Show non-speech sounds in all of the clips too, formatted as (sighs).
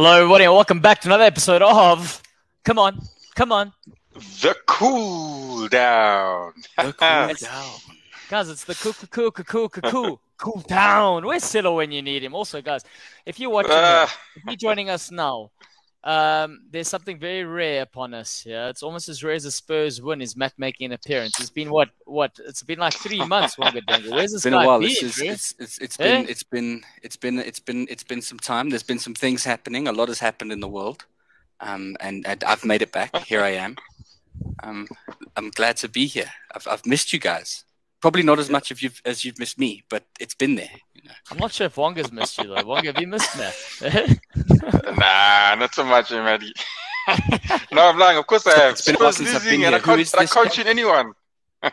Hello, everybody, and welcome back to another episode of Come On, Come On. The Cool Down. The cool (laughs) down. Guys, it's the cool, cool, cool, cool, cool, cool, cool down. Where's Silo when you need him? Also, guys, if you're watching, Uh, if you're joining us now, um, there's something very rare upon us here. It's almost as rare as a Spurs win is Matt making an appearance. It's been what? What? It's been like three months, (laughs) Where's this It's been guy a while. been, It's, it's, it's, it's, it's Eh? been it's been it's been it's been it's been some time. There's been some things happening. A lot has happened in the world, um, and, and I've made it back. Here I am. Um, I'm glad to be here. I've I've missed you guys. Probably not as much as you've as you've missed me, but it's been there. You know. I'm not sure if Wonga's missed you though. Wonga, have you missed me? (laughs) nah, not so much, eh, Maddie. (laughs) no, I'm lying. Of course I have. It's been a while Spurs since I've losing, been and I can't, I can't guy? tune anyone. (laughs)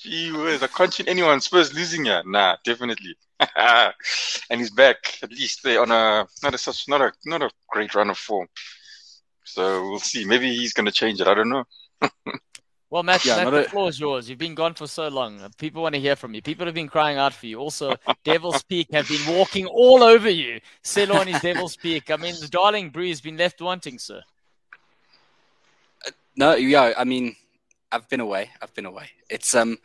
Gee whiz, I can't tune anyone. Spurs losing here. Nah, definitely. and he's back. At least they on a not a such not a not a great run of form. So we'll see. Maybe he's gonna change it. I don't know. Well, Matt, Yeah, Matt the floor is yours. You've been gone for so long. People want to hear from you. People have been crying out for you. Also, (laughs) Devil's Peak have been walking all over you. Selo on his Devil's (laughs) Peak. I mean, the darling Brew has been left wanting, sir. No, yeah. I mean, I've been away. I've been away. It's um,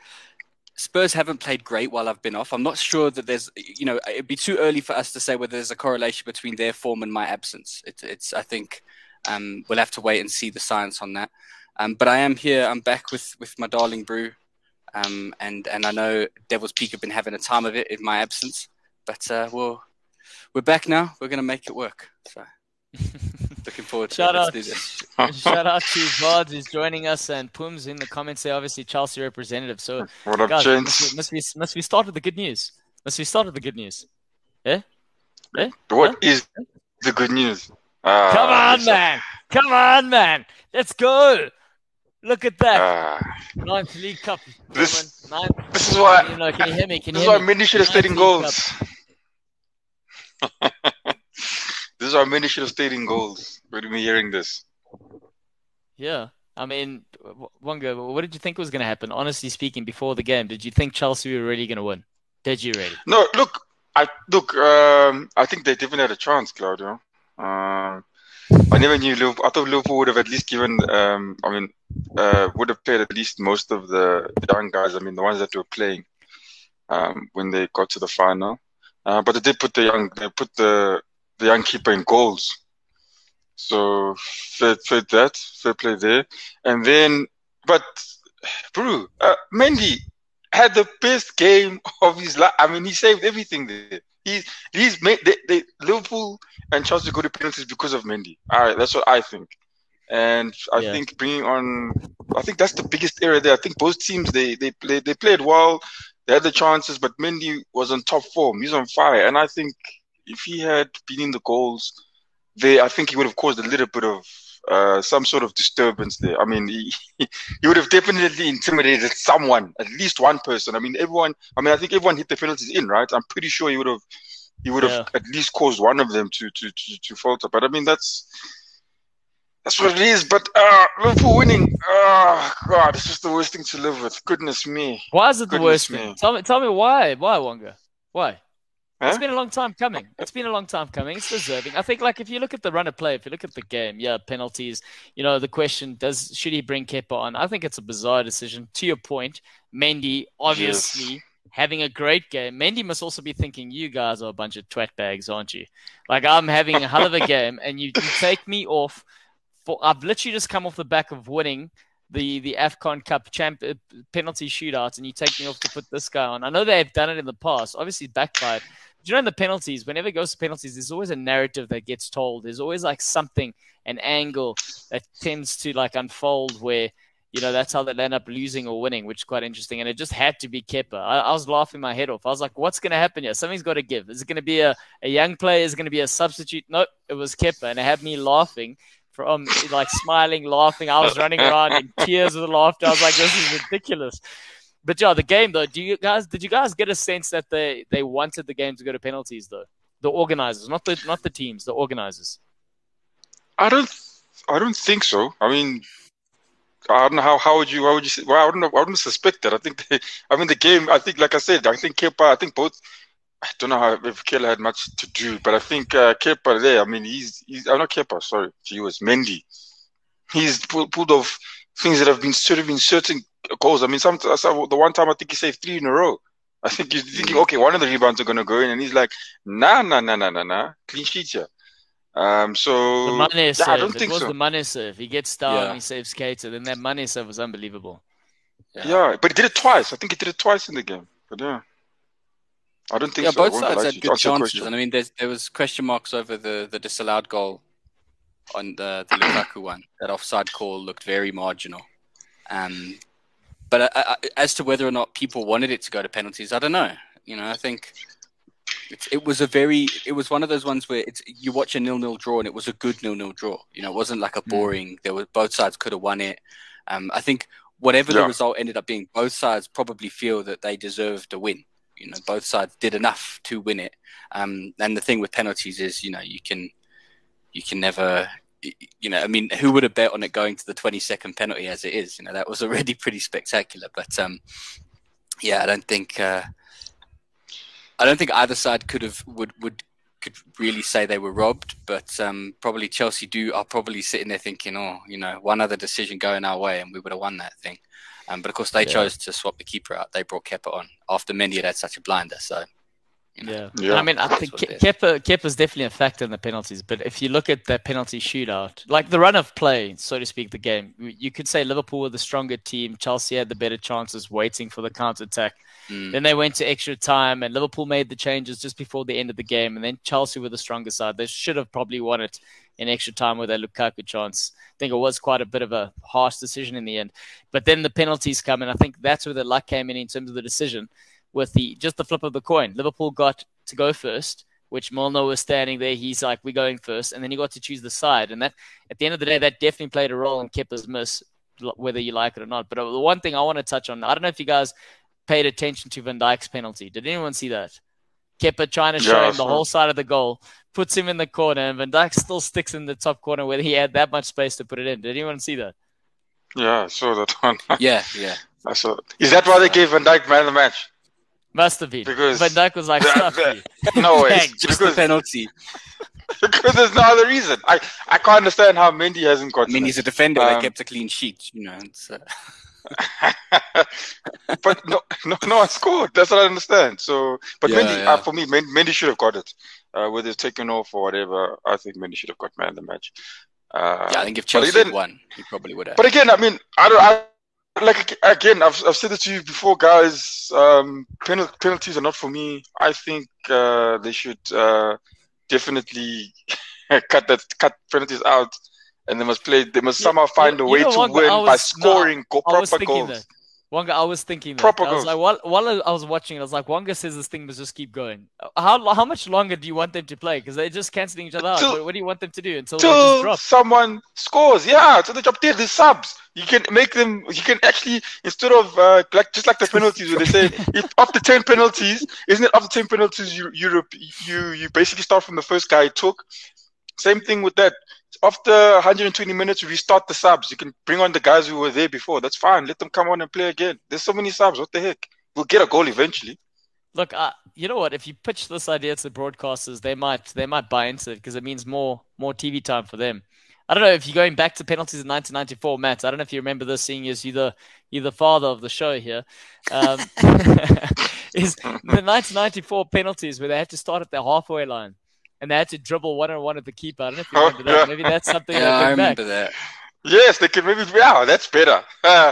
Spurs haven't played great while I've been off. I'm not sure that there's, you know, it'd be too early for us to say whether there's a correlation between their form and my absence. It's, it's. I think um, we'll have to wait and see the science on that. Um, but I am here. I'm back with with my darling brew, um, and and I know Devil's Peak have been having a time of it in my absence. But uh, we'll we're back now. We're gonna make it work. So (laughs) looking forward to Shout it. Let's out. do this. (laughs) Shout out to Vard who's joining us and Pums in the comments. They're obviously Chelsea representative. So, (laughs) What up, guys, gents? must we, must we must we start with the good news? Must we start with the good news? Eh? Eh? What is the good news? Ah, Come on, man! Come on, man! Let's go! Look at that. ah. Ninth League Cup. This-. Ninth- this is why- You know, can you hear me? Can you This is hear why me? Mendy (laughs) should have stayed in goals. this is why Mendy should have stayed in goals. With me hearing this. Yeah. I mean, Wonga, what did you think was going to happen? Honestly speaking, before the game, did you think Chelsea were really going to win? Did you really? No, look, I look. Um, I think they definitely had a chance, Claudio. Um, I never knew Liverpool. I thought Liverpool would have at least given. Um, I mean, uh, would have played at least most of the young guys. I mean, the ones that were playing um, when they got to the final. Uh, but they did put the young. They put the the young keeper in goals. So fair, fair that fair play there. And then, but Brew, uh, Mendy had the best game of his life. I mean, he saved everything there. He's he's made they, they, Liverpool and Chelsea go to penalties because of Mendy. All right, that's what I think. And I Yeah. think bringing on, I think that's the biggest area there. I think both teams they they played they played well. They had the chances, but Mendy was on top form. He's on fire, and I think if he had been in the goals, they I think he would have caused a little bit of uh, some sort of disturbance there. I mean, he, (laughs) he would have definitely intimidated someone, at least one person. I mean, everyone. I mean, I think everyone hit the penalties in, right? I'm pretty sure he would have. He would have Yeah. at least caused one of them to to to, to falter. But I mean, that's that's what it is. But uh, Liverpool winning, oh god, it's just the worst thing to live with. Goodness me. Why is it the worst me. thing? Tell me, tell me why. Why, Wonga? Why? It's Huh? been a long time coming. It's been a long time coming. It's deserving. I think, like, if you look at the run of play, if you look at the game, yeah, penalties. You know, the question does should he bring Kepa on? I think it's a bizarre decision. To your point, Mendy obviously having a great game. Mendy must also be thinking, you guys are a bunch of twat bags, aren't you? Like, I'm having a hell of a (laughs) game, and you, you take me off. For I've literally just come off the back of winning the the Afcon Cup champ uh, penalty shootout, and you take me off to put this guy on. I know they've done it in the past. Obviously, backfired. But you know, in the penalties, whenever it goes to penalties, there's always a narrative that gets told. There's always like something, an angle that tends to like unfold where, you know, that's how they end up losing or winning, which is quite interesting. And it just had to be Kepa. I, I was laughing my head off. I was like, what's going to happen here? Something's got to give. Is it going to be a, a young player? Is it going to be a substitute? No, it was Kepa. And it had me laughing from like smiling, laughing. I was running around in tears with laughter. I was like, this is ridiculous. But yeah, the game though. Do you guys did you guys get a sense that they they wanted the game to go to penalties though? The organizers, not the not the teams, the organizers. I don't. I don't think so. I mean, I don't know how. How would you? How would you say? Well, I don't know. I wouldn't suspect that. I think. They, (laughs) I mean, the game. I think, like I said, I think Kepa. I think both I don't know how if Kelleher had much to do, but I think uh, Kepa there. I mean, he's he's. I'm not Kepa. Sorry, he was Mendy. He's pulled, pulled off things that have been sort of in certain goals. I mean, some, some the one time I think he saved three in a row. I think he's thinking, okay, one of the rebounds are going to go in, and he's like, nah, nah, nah, nah, nah, nah, clean sheet here. Um, so The Mane yeah, save. I don't it think was so. the Mane save. He gets down, Yeah. he saves Cater. Then that money serve was unbelievable. Yeah, but he did it twice. I think he did it twice in the game. But yeah, I don't think yeah, so. Both sides had good chances, and I mean, there was question marks over the, the disallowed goal on the, the Lukaku one. That offside call looked very marginal. Um, but I, I, as to whether or not people wanted it to go to penalties, I don't know. You know, I think it, it was a very, it was one of those ones where it's you watch a nil-nil draw and it was a good nil-nil draw. You know, it wasn't like a boring. There were both sides could have won it. Um, I think whatever the result ended up being, both sides probably feel that they deserved a win. You know, both sides did enough to win it. Um, and the thing with penalties is, you know, you can, you can never, you know, I mean, who would have bet on it going to the 20 second penalty as it is? You know, that was (laughs) already pretty spectacular. But um, yeah, I don't think, uh, I don't think either side could have would would could really say they were robbed. But um, probably Chelsea do are probably sitting there thinking, oh, you know, one other decision going our way and we would have won that thing. Um, but of course, they Yeah. chose to swap the keeper out. They brought Kepa on after Mendy had had such a blinder. So, you know, Yeah. Yeah. And I mean, I think what Ke- Kepa Kepa's definitely a factor in the penalties. But if you look at that penalty shootout, like the run of play, so to speak, the game, you could say Liverpool were the stronger team. Chelsea had the better chances, waiting for the counter attack. mm, Then they went to extra time, and Liverpool made the changes just before the end of the game. And then Chelsea were the stronger side. They should have probably won it in extra time with their Lukaku chance. I think it was quite a bit of a harsh decision in the end. But then the penalties come, and I think that's where the luck came in in terms of the decision. With the just the flip of the coin, Liverpool got to go first, which Molnar was standing there. He's like, "We're going first. and then he got to choose the side, and that at the end of the day, that definitely played a role in Kepa's miss, whether you like it or not. But uh, the one thing I want to touch on, I don't know if you guys paid attention to Van Dijk's penalty. Did anyone see that? Kepa trying to show Yeah, him the whole side of the goal, puts him in the corner, and Van Dijk still sticks in the top corner where he had that much space to put it in. Did anyone see that? Yeah, I saw that (laughs) one. yeah, yeah. I saw. Is that why they gave Van Dijk man of the match? Must have been. Because- Van Dijk was like, That- that- (laughs) No way. Thanks. Just the because, penalty. (laughs) because there's no other reason. I, I can't understand how Mendy hasn't got. I mean, he's a defender Um, that kept a clean sheet. You know, it's, (laughs) uh, but no, no, no one scored. That's what I understand. So, but Yeah, Mendy, yeah. Uh, for me, Men- Mendy should have got it. Uh, whether it's taken off or whatever, I think Mendy should have got man of the match. Uh, yeah, I think if but Chelsea then- had won, he probably would have. But again, I mean, I don't. I, like again, I've I've said it to you before, guys. Um, penal, penalties are not for me. I think uh, they should uh, definitely (laughs) cut that cut penalties out, and they must play. They must Yeah, somehow find you- a way to win by was- no, scoring go- proper goals. that. Wonga, I was thinking that. Proper I was like, while, while I was watching it, I was like, Wonga says this thing must just keep going. How how much longer do you want them to play? Because they're just cancelling each other out. What, what do you want them to do until they Till drop? someone scores, yeah. So the job there, the subs. You can make them. You can actually instead of uh, like just like the penalties where they say (laughs) if after ten penalties, isn't it after ten penalties you you you you basically start from the first guy took. Same thing with that. After 120 minutes, restart the subs. You can bring on the guys who were there before. That's fine. Let them come on and play again. There's so many subs. What the heck? We'll get a goal eventually. Look, uh, you know what? If you pitch this idea to the broadcasters, they might they might buy into it because it means more more TV time for them. I don't know if you're going back to penalties in 1994, Matt. I don't know if you remember this, seeing as you the you're the father of the show here. Um, (laughs) is the 1994 penalties where they had to start at the halfway line and they had to dribble one on one at the keeper. I don't know if you Oh, remember that. Maybe that's something yeah, I bring back. remember that. Yes, they can maybe. Yeah, that's better. Uh,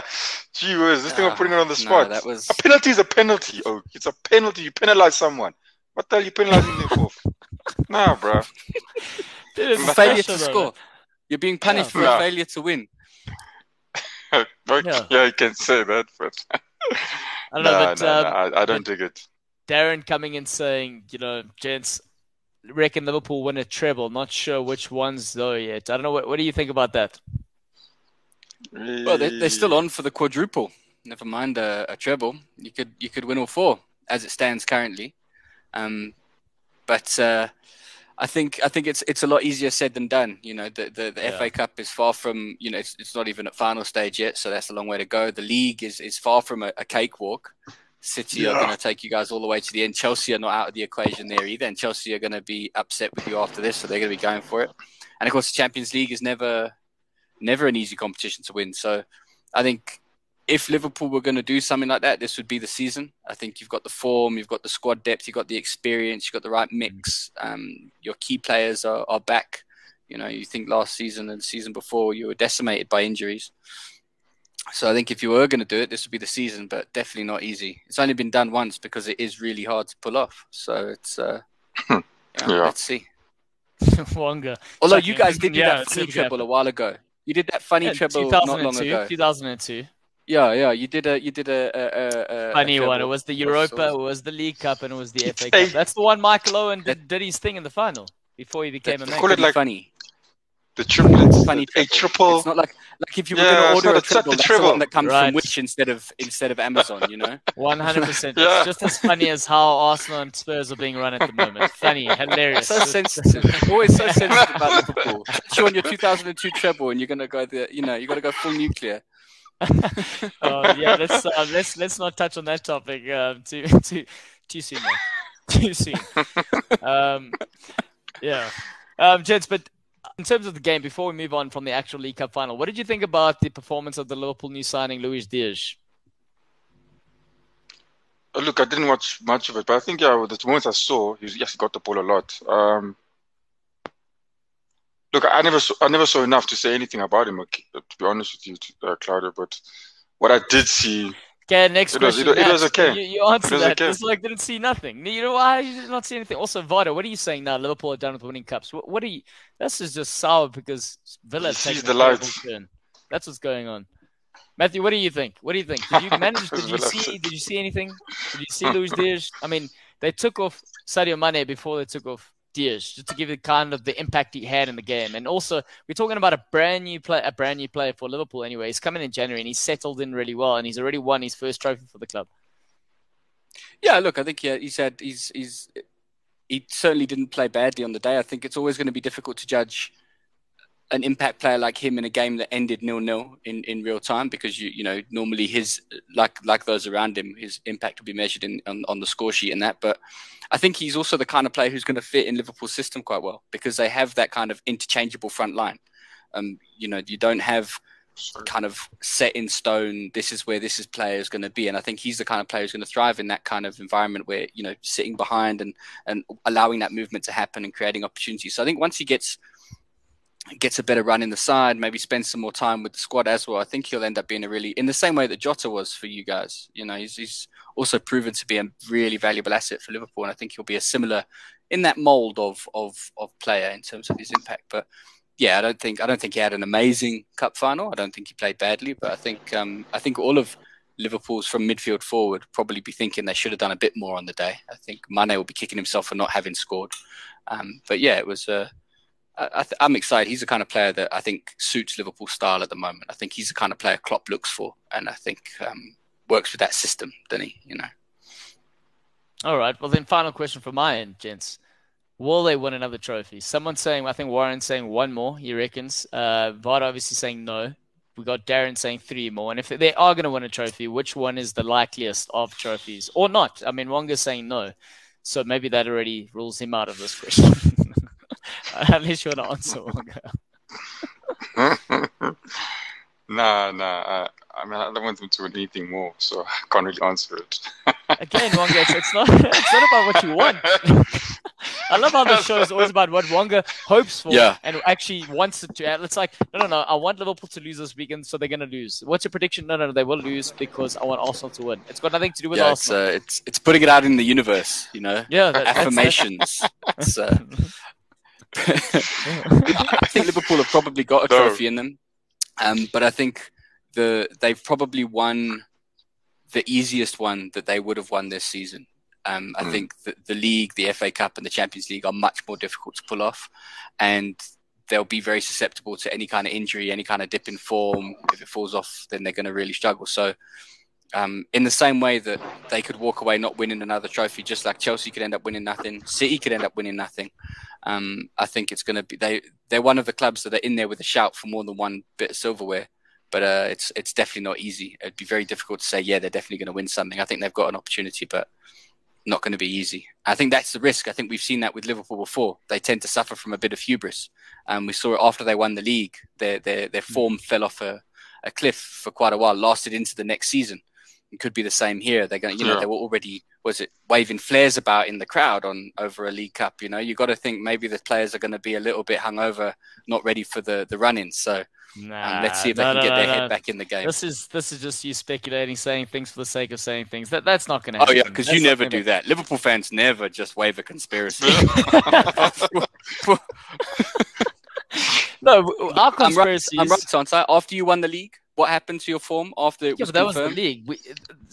gee whiz, this thing of Ah, putting it on the no, spot. that was A penalty is a penalty. Oh, it's a penalty. You penalize someone. What the hell are you penalizing them for? (laughs) Nah, bro. Dude, failure to though, score. You're being punished for Yeah. a failure to win. (laughs) okay, Yeah. yeah. you can say that, but (laughs) I don't know, nah, but nah, um, nah, I, I don't dig it. Darren coming in saying, you know, gents, reckon Liverpool win a treble. Not sure which ones though yet. I don't know. What, what do you think about that? Well, they're, they're still on for the quadruple. Never mind a, a treble. You could you could win all four as it stands currently. Um, but uh, I think I think it's it's a lot easier said than done. You know, the the, the Yeah. FA Cup is far from you know it's, it's not even at final stage yet, so that's a long way to go. The league is is far from a, a cakewalk. City Yeah. are going to take you guys all the way to the end. Chelsea are not out of the equation there either, and Chelsea are going to be upset with you after this, so they're going to be going for it. And of course, the Champions League is never, never an easy competition to win. So, I think if Liverpool were going to do something like that, this would be the season. I think you've got the form, you've got the squad depth, you've got the experience, you've got the right mix. Um, your key players are, are back. You know, you think last season and the season before you were decimated by injuries. So I think if you were going to do it, this would be the season, but definitely not easy. It's only been done once because it is really hard to pull off. So it's uh, yeah, Yeah. let's see. (laughs) Wonga. Although Chuck you guys did do Yeah, that funny never treble a while ago. You did that funny Yeah, treble not long 2002, ago. 2002. Yeah, yeah. You did a you did a, a, a, a Funny a one. It was the Europa, it was the League Cup, and it was the (laughs) FA Cup. That's the one Michael Owen did, did his thing in the final before he became a man. Call it like- funny. The triplets, Funny a triple. It's not like like if you were Yeah, going to order a a set treble, the that's treble. the one that comes Right. from Which instead of instead of Amazon. You know. (laughs) One hundred percent. It's just as funny as how Arsenal and Spurs are being run at the moment. Funny, (laughs) hilarious. so sensitive. Always so sensitive about Liverpool. Show on your 2002 treble, and you're gonna go the, you know, you're gonna go full nuclear. (laughs) oh yeah, let's uh, let's let's not touch on that topic um, too too too soon. mate. Too soon. Um, yeah, um, gents. But in terms of the game, before we move on from the actual League Cup final, what did you think about the performance of the Liverpool new signing Luis Diaz? Uh, Look, I didn't watch much of it, but I think yeah, the moments I saw, he he got the ball a lot. Um, look, I never saw, I never saw enough to say anything about him. To be honest with you, uh, Claudio, but what I did see, Okay, next It was- question. it- it was okay. You, you answered that. okay. It's like didn't see nothing. You know why you did not see anything? Also, Vado, what are you saying now? Liverpool are done with winning cups. What, what are you? This is just sour because Villa sees the lights. turn. That's what's going on. Matthew, what do you think? What do you think? Did you (laughs) manage? Did you see? Did you see anything? Did you see (laughs) Luis Diaz? I mean, they took off Sadio Mane before they took off Diaz, just to give you kind of the impact he had in the game. And also, we're talking about a brand new play, a brand new player for Liverpool. Anyway, he's coming in January and he's settled in really well, and he's already won his first trophy for the club. Yeah, look, I think yeah, he said he's he's he certainly didn't play badly on the day. I think it's always going to be difficult to judge an impact player like him in a game that ended nil nil in, in real time because you you know normally his like like those around him his impact will be measured in on, on the score sheet and that but I think he's also the kind of player who's going to fit in Liverpool's system quite well because they have that kind of interchangeable front line. Um, you know, you don't have kind of set in stone. This is where this is player is going to be, and I think he's the kind of player who's going to thrive in that kind of environment where you know sitting behind and and allowing that movement to happen and creating opportunities. So I think once he gets gets a better run in the side, maybe spends some more time with the squad as well. I think he'll end up being a really in the same way that Jota was for you guys. You know, he's, he's also proven to be a really valuable asset for Liverpool, and I think he'll be a similar in that mold of of of player in terms of his impact. But yeah, I don't think I don't think he had an amazing cup final. I don't think he played badly, but I think um, I think all of Liverpool's from midfield forward probably be thinking they should have done a bit more on the day. I think Mane will be kicking himself for not having scored. Um, but yeah, it was. Uh, I, I'm excited. He's the kind of player that I think suits Liverpool's style at the moment. I think he's the kind of player Klopp looks for, and I think um, works with that system, doesn't he? You know. All right. Well, then, final question from my end, gents. Will they win another trophy? Someone saying, I think Warren's saying one more, he reckons. Uh, Vard obviously saying no. We got Darren saying three more. And if they are going to win a trophy, which one is the likeliest of trophies? Or not? I mean, Wonga's saying no. So maybe that already rules him out of this question. (laughs) Unless you want to answer, Wonga. nah, nah. I, I mean, I don't want them to win anything more, so I can't really answer it. (laughs) Again, Wonga, it's, it's not (laughs) it's not about what you want. (laughs) I love how the show is always about what Wonga hopes for Yeah. and actually wants it to. It's like, no, no, no. I want Liverpool to lose this weekend, so they're going to lose. What's your prediction? No, no, no. They will lose because I want Arsenal to win. It's got nothing to do with yeah, it's, uh, it's it's putting it out in the universe. You know, yeah, that, that's- affirmations. It's, uh, (laughs) I think Liverpool have probably got a No. trophy in them, um, but I think the they've probably won the easiest one that they would have won this season. Um, I Mm. think the, the league, the FA Cup, and the Champions League are much more difficult to pull off, and they'll be very susceptible to any kind of injury, any kind of dip in form. If it falls off, then they're going to really struggle. So. Um, in the same way that they could walk away not winning another trophy, just like Chelsea could end up winning nothing, City could end up winning nothing. Um, I think it's going to be they. They're one of the clubs that are in there with a shout for more than one bit of silverware, but uh, it's it's definitely not easy. It'd be very difficult to say, yeah, they're definitely going to win something. I think they've got an opportunity, but not going to be easy. I think that's the risk. I think we've seen that with Liverpool before. They tend to suffer from a bit of hubris. And we saw it after they won the league. Their their their form fell off a, a cliff for quite a while, lasted into the next season. It could be the same here. They're going, you know, they were already was it waving flares about in the crowd on over a League Cup. You know, you got to think maybe the players are going to be a little bit hungover, not ready for the the run in. So Nah, um, let's see if they can no, get no, their head back in the game. This is this is just you speculating, saying things for the sake of saying things. That that's not going to happen. Oh yeah, because you never do that. Liverpool fans never just wave a conspiracy. (laughs) (laughs) no, our conspiracy. I'm right, I'm right After you won the league, what happened to your form after it yeah, was but that confirmed? was the league. We,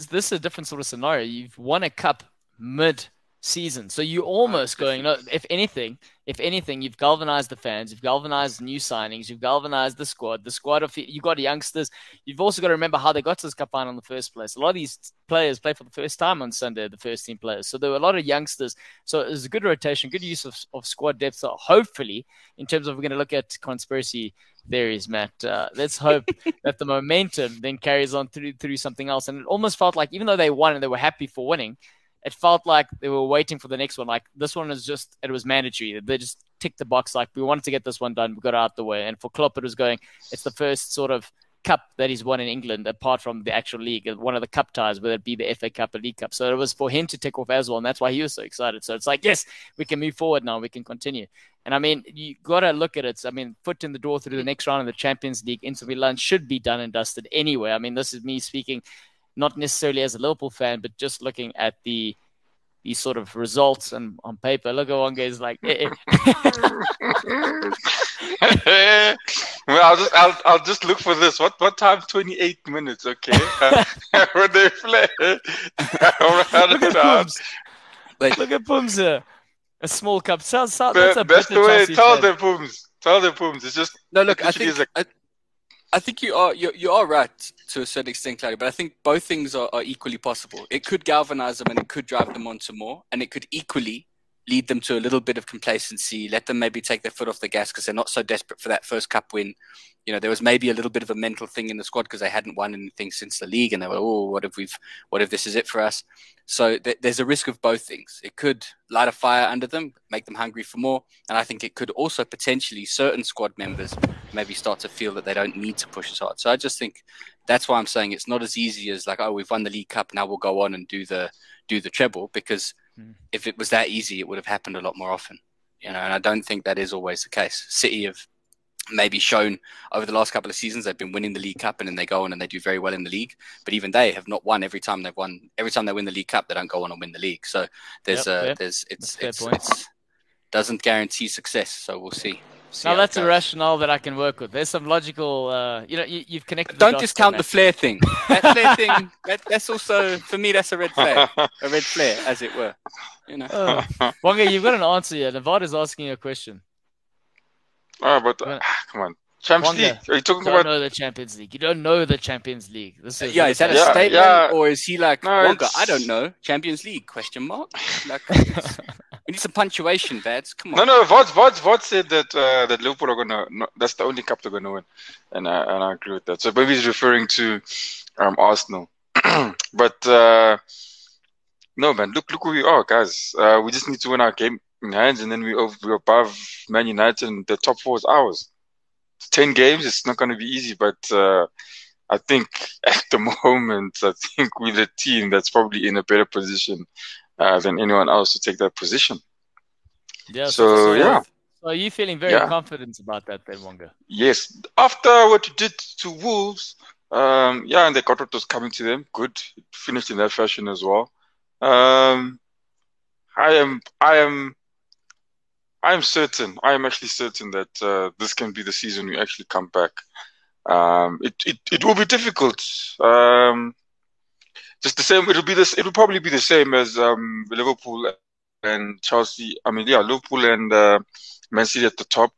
this is a different sort of scenario. You've won a cup mid season. So you're almost going, no, if anything, if anything, you've galvanized the fans, you've galvanized new signings, you've galvanized the squad, the squad of you've got youngsters. You've also got to remember how they got to this cup final in the first place. A lot of these players play for the first time on Sunday, the first team players. So there were a lot of youngsters. So it was a good rotation, good use of, of squad depth. So hopefully, in terms of we're going to look at conspiracy theories, Matt. Uh, let's hope that the momentum then carries on through through something else. And it almost felt like even though they won and they were happy for winning, it felt like they were waiting for the next one. Like this one is just it was mandatory. They just ticked the box. Like we wanted to get this one done, we got out the way. And for Klopp, it was going. It's the first sort of cup that he's won in England, apart from the actual league, uh, one of the cup ties, whether it be the FA Cup or League Cup. So it was for him to tick off as well, and that's why he was so excited. So it's like, yes, we can move forward now, we can continue. And I mean, you got to look at it. I mean, foot in the door through the next round of the Champions League, Inter Milan should be done and dusted anyway. I mean, this is me speaking, not necessarily as a Liverpool fan, but just looking at the these sort of results and on paper. Look at one guy's like. Eh, eh. (laughs) (laughs) well, I'll just I'll, I'll just look for this. What what time? Twenty eight minutes. Okay, (laughs) when they play. look at Pums. Like, look at Pums here. A small cup. Sounds, sounds, that's, that's the way. Tell them Pums. Tell them Pums. It's just no. Look, I think. A... I, I think you are you, you are right to a certain extent, Claudio. But I think both things are, are equally possible. It could galvanize them and it could drive them on to more, and it could equally lead them to a little bit of complacency, let them maybe take their foot off the gas because they're not so desperate for that first cup win. You know, there was maybe a little bit of a mental thing in the squad because they hadn't won anything since the league, and they were, oh, what if we've, what if this is it for us? So th- there's a risk of both things. It could light a fire under them, make them hungry for more, and I think it could also potentially certain squad members maybe start to feel that they don't need to push as hard. So I just think that's why I'm saying it's not as easy as like, oh, we've won the League Cup, now we'll go on and do the do the treble because mm. if it was that easy, it would have happened a lot more often. You know, and I don't think that is always the case. City have maybe shown over the last couple of seasons they've been winning the League Cup and then they go on and they do very well in the league. But even they have not won every time they've won. Every time they win the League Cup, they don't go on and win the league. So there's yep, a yep. there's it's it's, it's, doesn't guarantee success. So we'll see. See now that's a rationale that I can work with. There's some logical, uh, you know, you, have connected. Don't discount the flare thing. that flare (laughs) thing, that, that's also for me. That's a red flare, a red flare, as it were. You know, uh, Wonga, you've got an answer here. Nevada's asking you a question. Oh, but uh, come on. Champions League. Are you talking don't about? know the Champions League. You don't know the Champions League. This is yeah. Is that a yeah, statement, yeah. or is he like no, Wonga? I don't know. Champions League? Question mark. Like, (laughs) we need some punctuation, Vads. Come on. No, no. Vod, Vod, Vod said that uh, that Liverpool are gonna. No, that's the only cup they're gonna win, and I, and I agree with that. So maybe he's referring to um, Arsenal, (clears throat) but uh, no, man. Look, look who we are, guys. Uh, we just need to win our game in hands, and then we we're above Man United, and the top four is ours. It's Ten games, it's not going to be easy, but uh, I think (laughs) at the moment, I think we're the team that's probably in a better position uh, than anyone else to take that position. Yeah. So, so yeah. So are you feeling very yeah. confident about that, then, Wonga? Yes. After what you did to Wolves, um, yeah, and the what was coming to them. Good. It finished in that fashion as well. Um, I am, I am I am certain. I am actually certain that uh, this can be the season we actually come back. Um, it, it it will be difficult. Um, just the same. It'll be this. It'll probably be the same as um, Liverpool and Chelsea. I mean, yeah, Liverpool and uh, Man City at the top.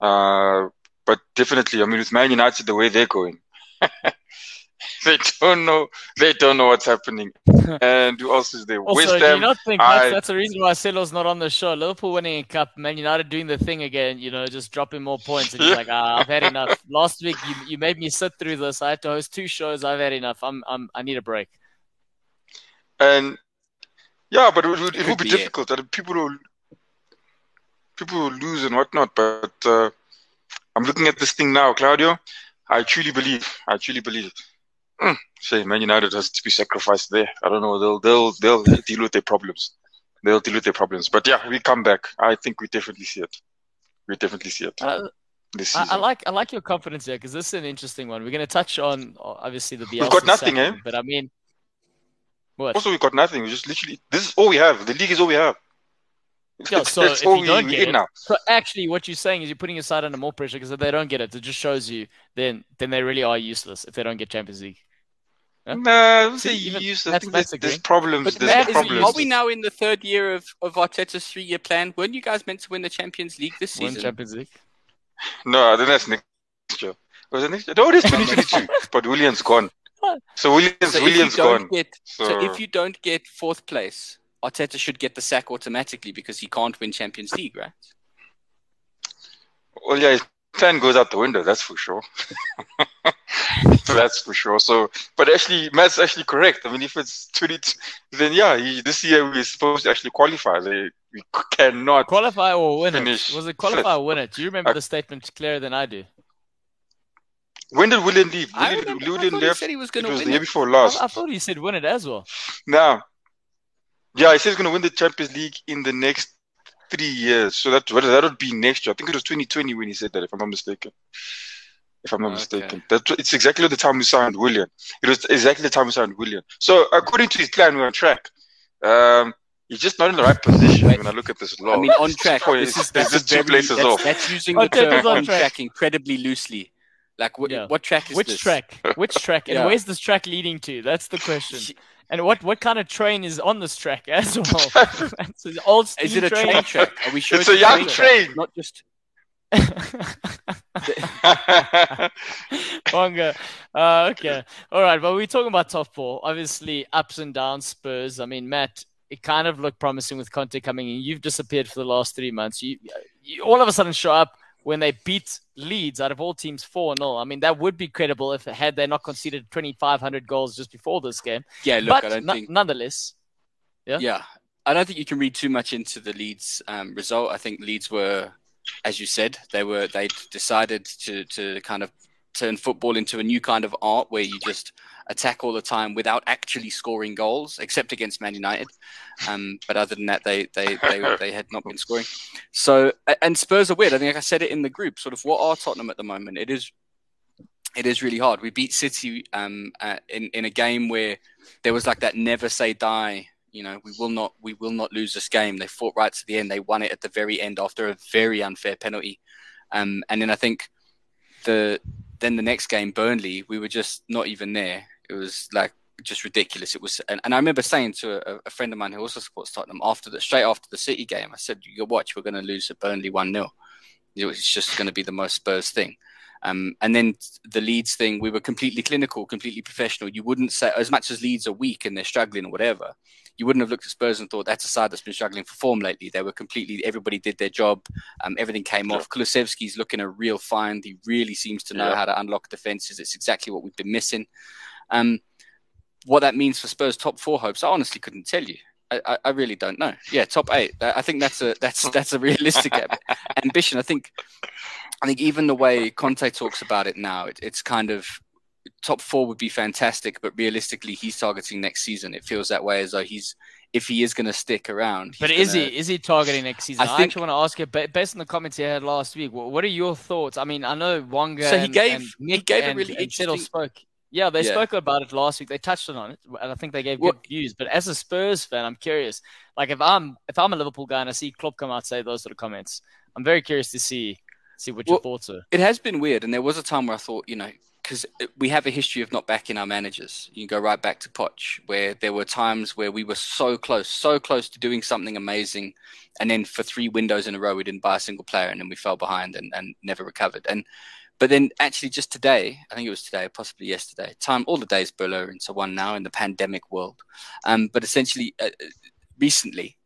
Uh, but definitely, I mean, with Man United the way they're going, (laughs) they don't know. They don't know what's happening. (laughs) and who else is there? Also, West do you not think I- that's, that's the reason why Celo's not on the show? Liverpool winning a cup, Man United doing the thing again, you know, just dropping more points. And he's like, ah, I've had enough. (laughs) Last week, you, you made me sit through this. I had to host two shows. I've had enough. I'm, I'm, I need a break. And yeah, but it would, it would be be it. difficult. That people will people will lose and whatnot. But uh, I'm looking at this thing now, Claudio. I truly believe. I truly believe. Mm, say Man United has to be sacrificed there. I don't know. They'll they'll they'll deal with their problems. They'll deal with their problems. But yeah, we come back. I think we definitely see it. We definitely see it Uh, this I. I like I like your confidence here because this is an interesting one. We're going to touch on obviously the Bielsa got nothing, sacking, eh? But I mean, what? also, we got nothing. We just literally this is all we have. The league is all we have. (laughs) Yeah, so That's if all you we, don't get it- now. So actually, what you're saying is you're putting your side under more pressure because if they don't get it, it just shows you then then they really are useless if they don't get Champions League. Yeah. Nah, I would See, say even- use. I think that's there's, there's eh? problems. But There's Matt, is, problems. are we now in the third year of, of Arteta's three-year plan? Weren't you guys meant to win the Champions League this season? Win? Champions League. No, I think that's next year. Was it next year? No, it is (laughs) 2022. but Willian's gone. So Willian's, So if you Willian's don't gone. get, So, so if you don't get fourth place, Arteta should get the sack automatically because he can't win Champions League, right? well, yeah, his plan goes out the window. That's for sure. (laughs) that's for sure. So, but actually, Matt's actually correct. I mean, if it's 22, then yeah, he, this year we're supposed to actually qualify. They, we cannot. Qualify or win Finish it? Was it qualify fifth. or win it? Do you remember I- the statement clearer than I do? When did Willian leave? I Willian, remember. I Willian thought he said he was going to was the win year it. before last. I thought he said win it as well. Now, yeah, he says he's going to win the Champions League in the next three years. So that that would be next year. I think it was 2020 when he said that, if I'm not mistaken. If I'm not Okay. mistaken, that it's exactly the time we signed Willian. It was exactly the time we signed Willian. So according to his plan, we're on track. Um, he's just not in the right position Wait. when I look at this law. I mean, on track. It's- This is (laughs) there's that's, a just two very, places that's, off. that's using On the term on on track. track incredibly loosely. Like, what, Yeah. what track is Which this? track? (laughs) Which track? And Yeah. where's this track leading to? That's the question. And what, what kind of train is on this track as (laughs) well? That's an old Is it a train track? Are we sure It's a young track? train. Not just. (laughs) Wonga. Uh, okay. All right. But we're talking about top four. Obviously, ups and downs, Spurs. I mean, Matt, it kind of looked promising with Conte coming in. You've disappeared for the last three months. You, you all of a sudden show up when they beat Leeds out of all teams 4 0. I mean, that would be credible if had they not conceded 2,500 goals just before this game. Yeah, look, but I don't no- think. nonetheless, Yeah? Yeah, I don't think you can read too much into the Leeds um, result. I think Leeds were, as you said, they were they decided to to kind of turn football into a new kind of art where you just attack all the time without actually scoring goals, except against Man United. Um, but other than that, they they they, they had not been scoring. So and Spurs are weird. I think like I said it in the group. Sort of what are Tottenham at the moment? It is. It is really hard. We beat City um, uh, in in a game where there was like that never say die you know we will not we will not lose this game they fought right to the end they won it at the very end after a very unfair penalty um, and then i think the then the next game burnley we were just not even there it was like just ridiculous it was and, and i remember saying to a, a friend of mine who also supports tottenham after the straight after the city game i said you watch we're going to lose at burnley 1-0 it's just going to be the most spurs thing um, and then the Leeds thing, we were completely clinical, completely professional. You wouldn't say, as much as Leeds are weak and they're struggling or whatever, you wouldn't have looked at Spurs and thought that's a side that's been struggling for form lately. They were completely, everybody did their job. Um, everything came Yeah. off. Kulusevski's looking a real find. He really seems to know Yeah. how to unlock defenses. It's exactly what we've been missing. Um, what that means for Spurs' top four hopes, I honestly couldn't tell you. I, I, really don't know. Yeah, top eight. I think that's a that's (laughs) that's a realistic ambition. I think I think even the way Conte talks about it now, it, it's kind of top four would be fantastic, but realistically, he's targeting next season. It feels that way as though he's if he is going to stick around. But is gonna- he is he targeting next season? I I, actually want to ask you, ba- based on the comments you had last week, what, what are your thoughts? I mean, I know Wonga So he and, gave- and he Nick gave a really and interesting- spoke. Yeah, they Yeah. spoke about it last week. They touched on it, and I think they gave Well- good views. But as a Spurs fan, I'm curious. Like if I'm if I'm a Liverpool guy and I see Klopp come out say those sort of comments, I'm very curious to see see what your thoughts are. It has been weird, and there was a time where I thought, you know, because we have a history of not backing our managers. You can go right back to Poch, where there were times where we were so close, so close to doing something amazing, and then for three windows in a row, we didn't buy a single player, and then we fell behind and, and never recovered. And but then actually just today, I think it was today, possibly yesterday, time, all the days blur into one now in the pandemic world. Um, but essentially, uh, recently,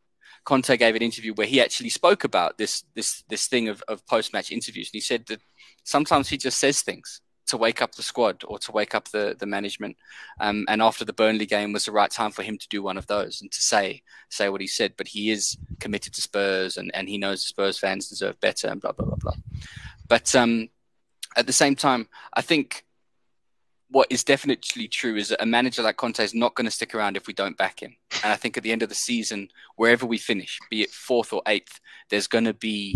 Conte gave an interview where he actually spoke about this this this thing of, of post match interviews, and he said that sometimes he just says things to wake up the squad or to wake up the the management. Um, and after the Burnley game was the right time for him to do one of those and to say say what he said. But he is committed to Spurs, and, and he knows the Spurs fans deserve better, and blah blah blah blah. But um, at the same time, I think what is definitely true is that a manager like Conte is not going to stick around if we don't back him. And I think at the end of the season, wherever we finish, be it fourth or eighth, there's going to be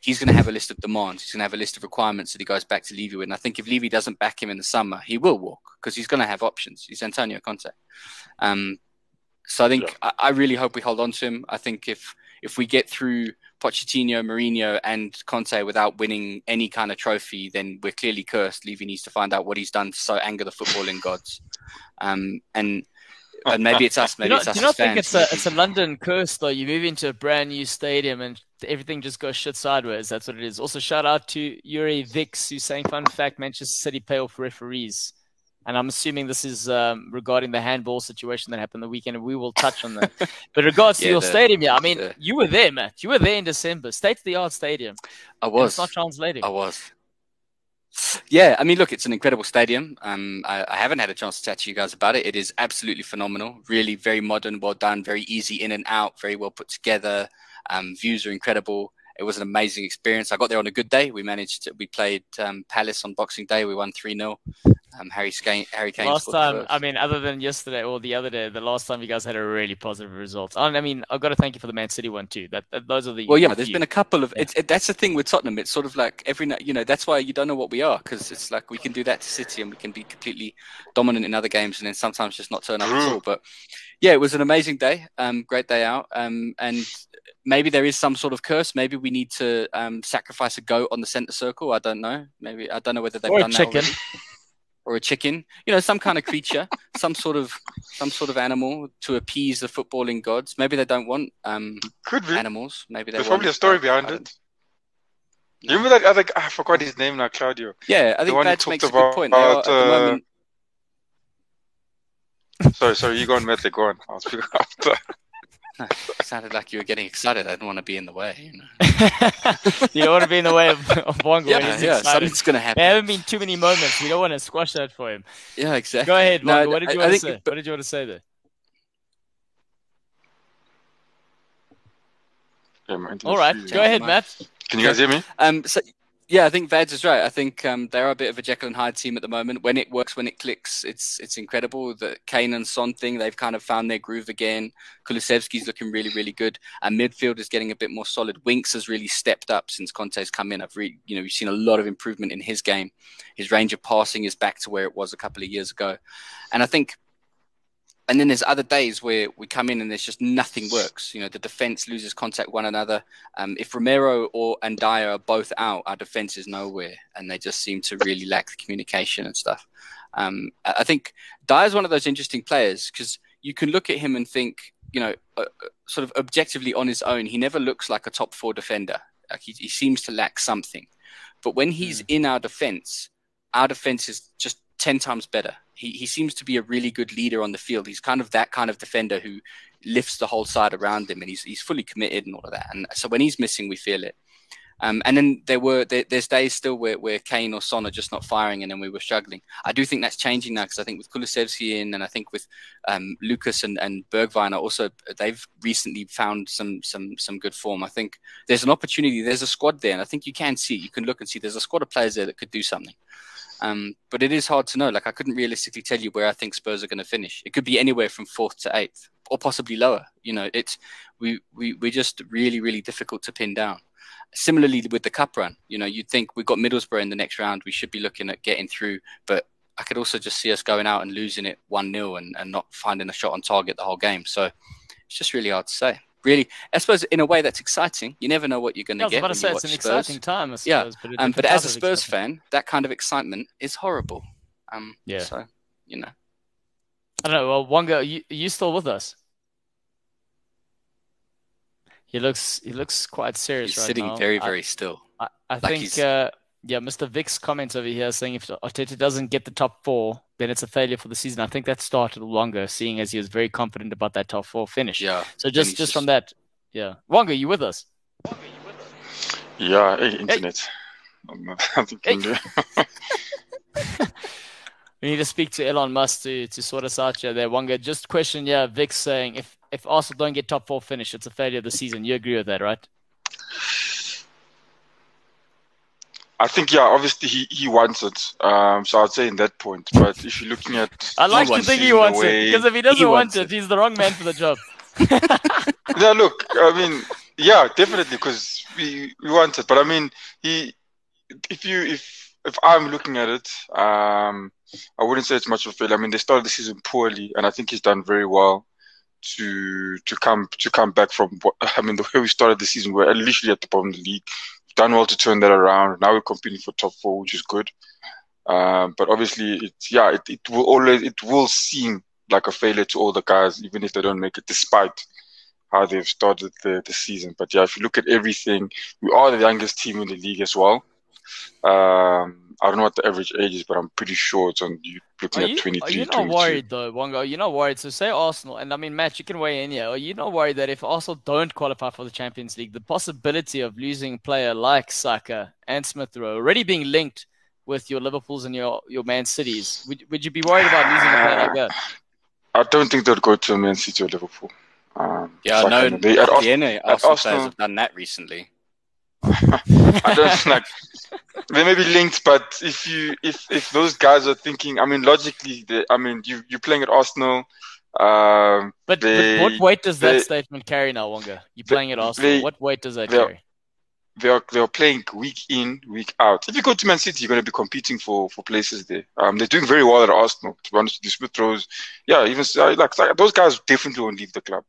he's going to have a list of demands. He's going to have a list of requirements that he goes back to Levy with. And I think if Levy doesn't back him in the summer, he will walk because he's going to have options. He's Antonio Conte. Um, so I think yeah. I, I, really hope we hold on to him. I think if if we get through Pochettino, Mourinho, and Conte without winning any kind of trophy, then we're clearly cursed. Levy needs to find out what he's done to so anger the footballing gods. Um, and and maybe it's us. (laughs) Maybe do you not, it's us. Do you not think it's a it's a London curse though? You move into a brand new stadium and everything just goes shit sideways. That's what it is. Also, shout out to Yuri Vix who's saying, "Fun fact: Manchester City pay off referees." And I'm assuming this is um, regarding the handball situation that happened the weekend, and we will touch on that. but regards (laughs) yeah, to your the, stadium, yeah, I mean, the, you were there, Matt. You were there in December, state of the art stadium. I was. It's not translating. I was. Yeah, I mean, look, it's an incredible stadium. Um, I, I, haven't had a chance to chat to you guys about it. It is absolutely phenomenal. Really, very modern, well done, very easy in and out, very well put together. Um, views are incredible. It was an amazing experience. I got there on a good day. We managed. To, we played um, Palace on Boxing Day. We won three 0 um, Harry, Skane, Harry Kane. Last time, I mean, other than yesterday or the other day, the last time you guys had a really positive result. I mean, I've got to thank you for the Man City one too. That, that those are the. Well, yeah, there's been a couple of. Yeah. It, that's the thing with Tottenham. It's sort of like every night you know that's why you don't know what we are because it's like we can do that to City and we can be completely dominant in other games and then sometimes just not turn up at all. But yeah, it was an amazing day. Um, great day out. Um, and maybe there is some sort of curse. Maybe we need to um, sacrifice a goat on the center circle. I don't know. Maybe I don't know whether they've or done that already (laughs) or a chicken, you know, some kind of creature, (laughs) some sort of some sort of animal to appease the footballing gods. Maybe they don't want um, Could be. animals. Maybe they There's want, probably a story behind it. You remember that other? I forgot his name now, Claudio. Yeah, I think that makes about, a good point. About, uh, moment... sorry, sorry, you go on, Matt. Go on. I'll speak (laughs) after. (laughs) It sounded like you were getting excited. I didn't want to be in the way. You, know? (laughs) you don't want to be in the way of, of Bongo. Yeah, yeah something's going to happen. There haven't been too many moments. We don't want to squash that for him. Yeah, exactly. Go ahead, Bongo. No, what did you I, want I to say? What did you want to say there? Yeah, All right, go ahead, Matt. Can you guys hear me? Um, so yeah, I think Veds is right. I think um, they're a bit of a Jekyll and Hyde team at the moment. When it works, when it clicks, it's it's incredible. The Kane and Son thing, they've kind of found their groove again. Kulusevski's looking really, really good. And midfield is getting a bit more solid. Winks has really stepped up since Conte's come in. I've really, you know, we've seen a lot of improvement in his game. His range of passing is back to where it was a couple of years ago. And I think and then there's other days where we come in and there's just nothing works. You know, the defense loses contact one another. Um, if Romero or and Dier are both out, our defense is nowhere, and they just seem to really lack the communication and stuff. Um, I think Dier's one of those interesting players because you can look at him and think, you know, uh, uh, sort of objectively on his own, he never looks like a top four defender. Like he, he seems to lack something, but when he's mm. in our defense, our defense is just 10 times better. He, he seems to be a really good leader on the field. He's kind of that kind of defender who lifts the whole side around him and he's, he's fully committed and all of that. And so when he's missing, we feel it. Um, and then there were there, there's days still where, where Kane or Son are just not firing, and then we were struggling. I do think that's changing now because I think with Kulusevski in, and I think with um, Lucas and, and Bergwijn also they've recently found some some some good form. I think there's an opportunity. There's a squad there, and I think you can see you can look and see there's a squad of players there that could do something. Um, but it is hard to know. Like I couldn't realistically tell you where I think Spurs are going to finish. It could be anywhere from fourth to eighth, or possibly lower. You know, it's we we we're just really really difficult to pin down. Similarly with the cup run, you know, you'd think we've got Middlesbrough in the next round. We should be looking at getting through, but I could also just see us going out and losing it one 0 and, and not finding a shot on target the whole game. So it's just really hard to say really, I suppose in a way that's exciting. You never know what you're going to get. I was about to say it's an Spurs. exciting time. I suppose, yeah, but, um, but as a Spurs fan, that kind of excitement is horrible. Um, yeah. So you know, I don't know. Well, Wonga, are you, are you still with us? He looks he looks quite serious he's right sitting now. very very I, still. I, I like think uh, yeah, Mr. Vic's comments over here saying if Arteta doesn't get the top four, then it's a failure for the season. I think that started longer, seeing as he was very confident about that top four finish. Yeah. So just just, just from that, yeah. Wonga, you with us? Yeah, hey, internet. (laughs) Hey. (laughs) we need to speak to Elon Musk to, to sort us out here there. Wonga, just question, yeah, Vic saying if, if Arsenal don't get top four finish, it's a failure of the season. You agree with that, right? I think yeah, obviously he, he wants it. Um, so I'd say in that point. But if you're looking at, (laughs) I like to think he wants way, it because if he doesn't he want it, it, he's the wrong man for the job. (laughs) yeah, look, I mean, yeah, definitely because we we want it. But I mean, he, if you if if I'm looking at it, um, I wouldn't say it's much of a failure. I mean, they started the season poorly, and I think he's done very well to to come to come back from. What, (laughs) I mean, the way we started the season, we're literally at the bottom of the league done well to turn that around. Now we're competing for top four, which is good. Um, but obviously, it's yeah, it, it will always it will seem like a failure to all the guys, even if they don't make it, despite how they've started the, the season. But yeah, if you look at everything, we are the youngest team in the league as well. Um, I don't know what the average age is, but I'm pretty sure it's on you looking are at 23. Are you not worried though, Wonga? You're not worried. So say Arsenal, and I mean, Matt, you can weigh in here. Are you not worried that if Arsenal don't qualify for the Champions League, the possibility of losing a player like Saka and Smith Rowe already being linked with your Liverpool's and your your Man Cities, would would you be worried about losing a player like that? I don't think they'll go to Man City or Liverpool. Um, yeah, no, they, at, Arsenal, Arsenal players have done that recently. I don't (laughs) like they may be linked, but if you if if those guys are thinking, I mean, logically, they, I mean, you you're playing at Arsenal. Um, but, they, but what weight does they, that statement carry now, Wonga? You're playing at Arsenal. What weight does that carry? They are they are playing week in, week out. If you go to Man City, you're going to be competing for for places there. Um, they're doing very well at Arsenal. To be honest, you, Smith Rowes, yeah, even like, like those guys definitely won't leave the club.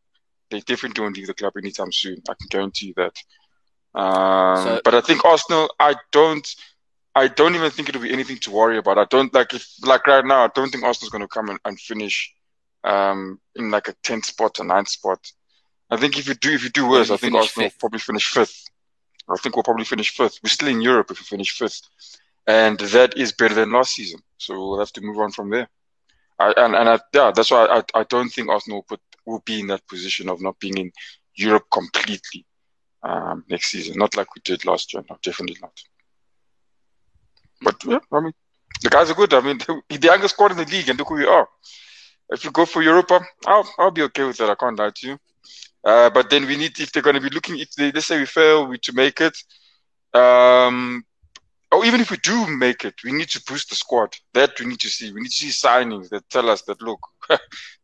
They definitely won't leave the club anytime soon. I can guarantee you that. Um, so, but I think Arsenal, I don't, I don't even think it'll be anything to worry about. I don't like if like right now, I don't think Arsenal's going to come and, and finish um, in like a 10th spot, a ninth spot. I think if you do, if you do worse, I think Arsenal will probably finish fifth. I think we'll probably finish fifth. We're still in Europe if we finish fifth, and that is better than last season. So we'll have to move on from there. I, and and I, yeah, that's why I, I don't think Arsenal will put will be in that position of not being in Europe completely um, next season. Not like we did last year. No, definitely not. But yeah, I mean, the guys are good. I mean, (laughs) the youngest squad in the league, and look who we are. If you go for Europa, I'll I'll be okay with that. I can't lie to you. Uh, but then we need if they're going to be looking. If they let's say we fail, we to make it. Um, even if we do make it, we need to boost the squad. That we need to see. We need to see signings that tell us that look, (laughs)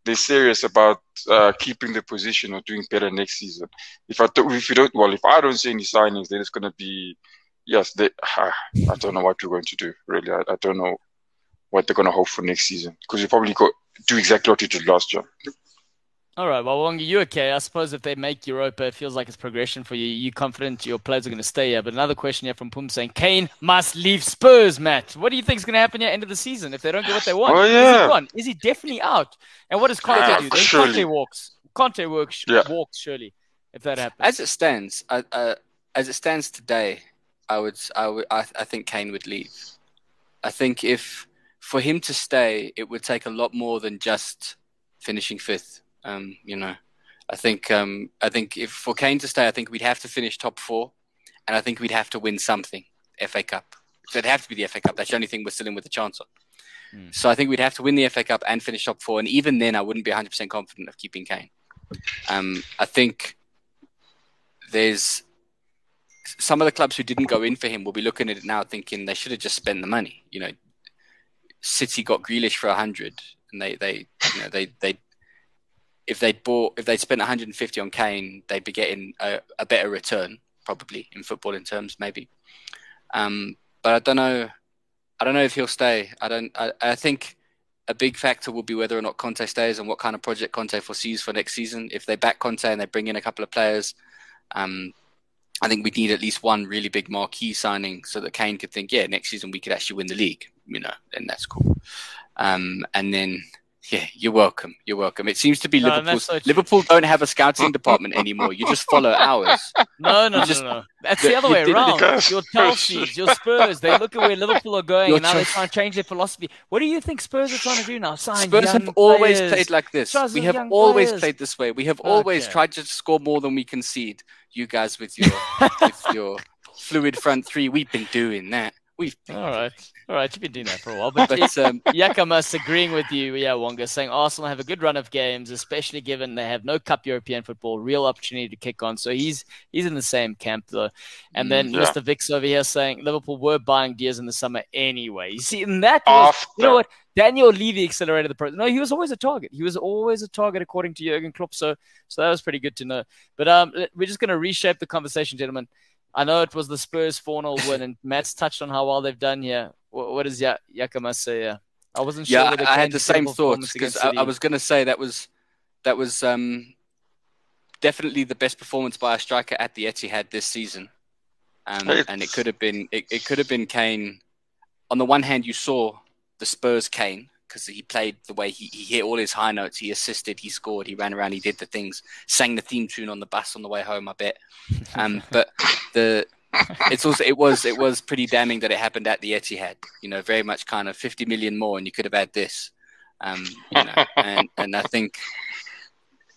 they're serious about uh, keeping the position or doing better next season. If I if you don't, well, if I don't see any signings, then it's going to be yes. They, uh, (sighs) I don't know what we're going to do. Really, I, I don't know what they're going to hope for next season because you probably go do exactly what you did last year. All right, well, Wonga, you okay? I suppose if they make Europa, it feels like it's progression for you. You confident your players are going to stay here? But another question here from Pum saying Kane must leave Spurs, Matt. What do you think is going to happen at the end of the season if they don't get what they want? Oh, yeah. Is he gone? Is he definitely out? And what does Conte uh, do? Then Conte walks. Conte works, yeah. walks surely if that happens. As it stands, uh, as it stands today, I would, I would, I, I think Kane would leave. I think if for him to stay, it would take a lot more than just finishing fifth um, you know, I think um, I think if for Kane to stay, I think we'd have to finish top four, and I think we'd have to win something, FA Cup. So it'd have to be the FA Cup. That's the only thing we're still in with a chance on. Mm. So I think we'd have to win the FA Cup and finish top four, and even then, I wouldn't be 100% confident of keeping Kane. Um, I think there's some of the clubs who didn't go in for him will be looking at it now, thinking they should have just spent the money. You know, City got Grealish for hundred, and they they you know they they if they'd bought if they'd spent 150 on Kane, they'd be getting a, a better return probably in footballing terms, maybe. Um, but I don't know. I don't know if he'll stay. I don't. I, I think a big factor will be whether or not Conte stays and what kind of project Conte foresees for next season. If they back Conte and they bring in a couple of players, um, I think we need at least one really big marquee signing so that Kane could think, yeah, next season we could actually win the league. You know, and that's cool. Um, and then Yeah, you're welcome. You're welcome. It seems to be no, Liverpool. So Liverpool don't have a scouting department anymore. You just follow ours. (laughs) No, no, just, no, no, That's the, the other way around. Your Chelsea's, your Spurs, they look at where Liverpool are going, and now they're trying to change their philosophy. What do you think Spurs are trying to do now? Sign Spurs have players. always played like this. we have always players. played this way. We have always okay. tried to score more than we concede. You guys with your with your (laughs) fluid front three, we've been doing that. We've all right, all right. You've been doing that for a while, but, (laughs) but um, Yakamas agreeing with you. Yeah, Wonga saying Arsenal have a good run of games, especially given they have no Cup European football, real opportunity to kick on. So he's he's in the same camp though. And then yeah. Mr. Vix over here saying Liverpool were buying Diaz in the summer anyway. You see, in that was, you know what. Daniel Levy accelerated the process. No, he was always a target. He was always a target according to Jurgen Klopp. So, so that was pretty good to know. But um, we're just going to reshape the conversation, gentlemen. I know it was the Spurs 4 0 win, and Matt's touched on how well they've done here. What, what does Yakama say? Yeah. I wasn't sure. Yeah, I had the same thoughts because I, I, was going to say that was that was um, definitely the best performance by a striker at the Etihad this season, um, and it could have been it, it could have been Kane. On the one hand, you saw the Spurs Kane, because he played the way he, he hit all his high notes. He assisted, he scored, he ran around, he did the things, sang the theme tune on the bus on the way home. a bit. Um, (laughs) but the it's also it was it was pretty damning that it happened at the Etihad. You know, very much kind of 50 million more, and you could have had this. Um, you know, (laughs) and and I think.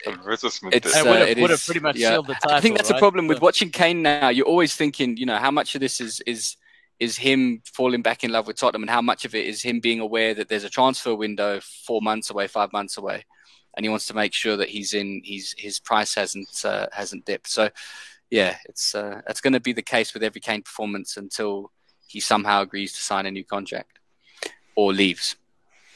It's, uh, it would have pretty much yeah, sealed the title. I think that's right? a problem with watching Kane now. You're always thinking, you know, how much of this is is is him falling back in love with Tottenham, and how much of it is him being aware that there's a transfer window four months away, five months away, and he wants to make sure that he's in. He's his price hasn't uh, hasn't dipped. So, yeah, it's uh, it's going to be the case with every Kane performance until he somehow agrees to sign a new contract or leaves.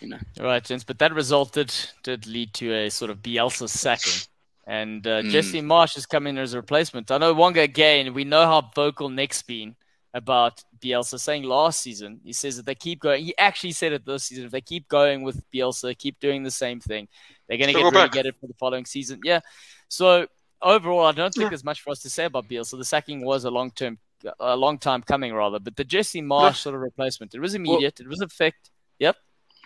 You know. Right, gents. But that resulted did lead to a sort of Bielsa sacking. And uh, mm. Jesse Marsch is coming as a replacement. I know Wonga again. We know how vocal Nick's been about Bielsa saying last season. He says that they keep going. He actually said it this season. If they keep going with Bielsa, keep doing the same thing, they're going to get relegated for the following season. Yeah. So overall, I don't think yeah. there's much for us to say about Bielsa. The sacking was a long term, a long time coming rather. But the Jesse Marsch yeah. sort of replacement, it was immediate. Well, it was effect. Yep.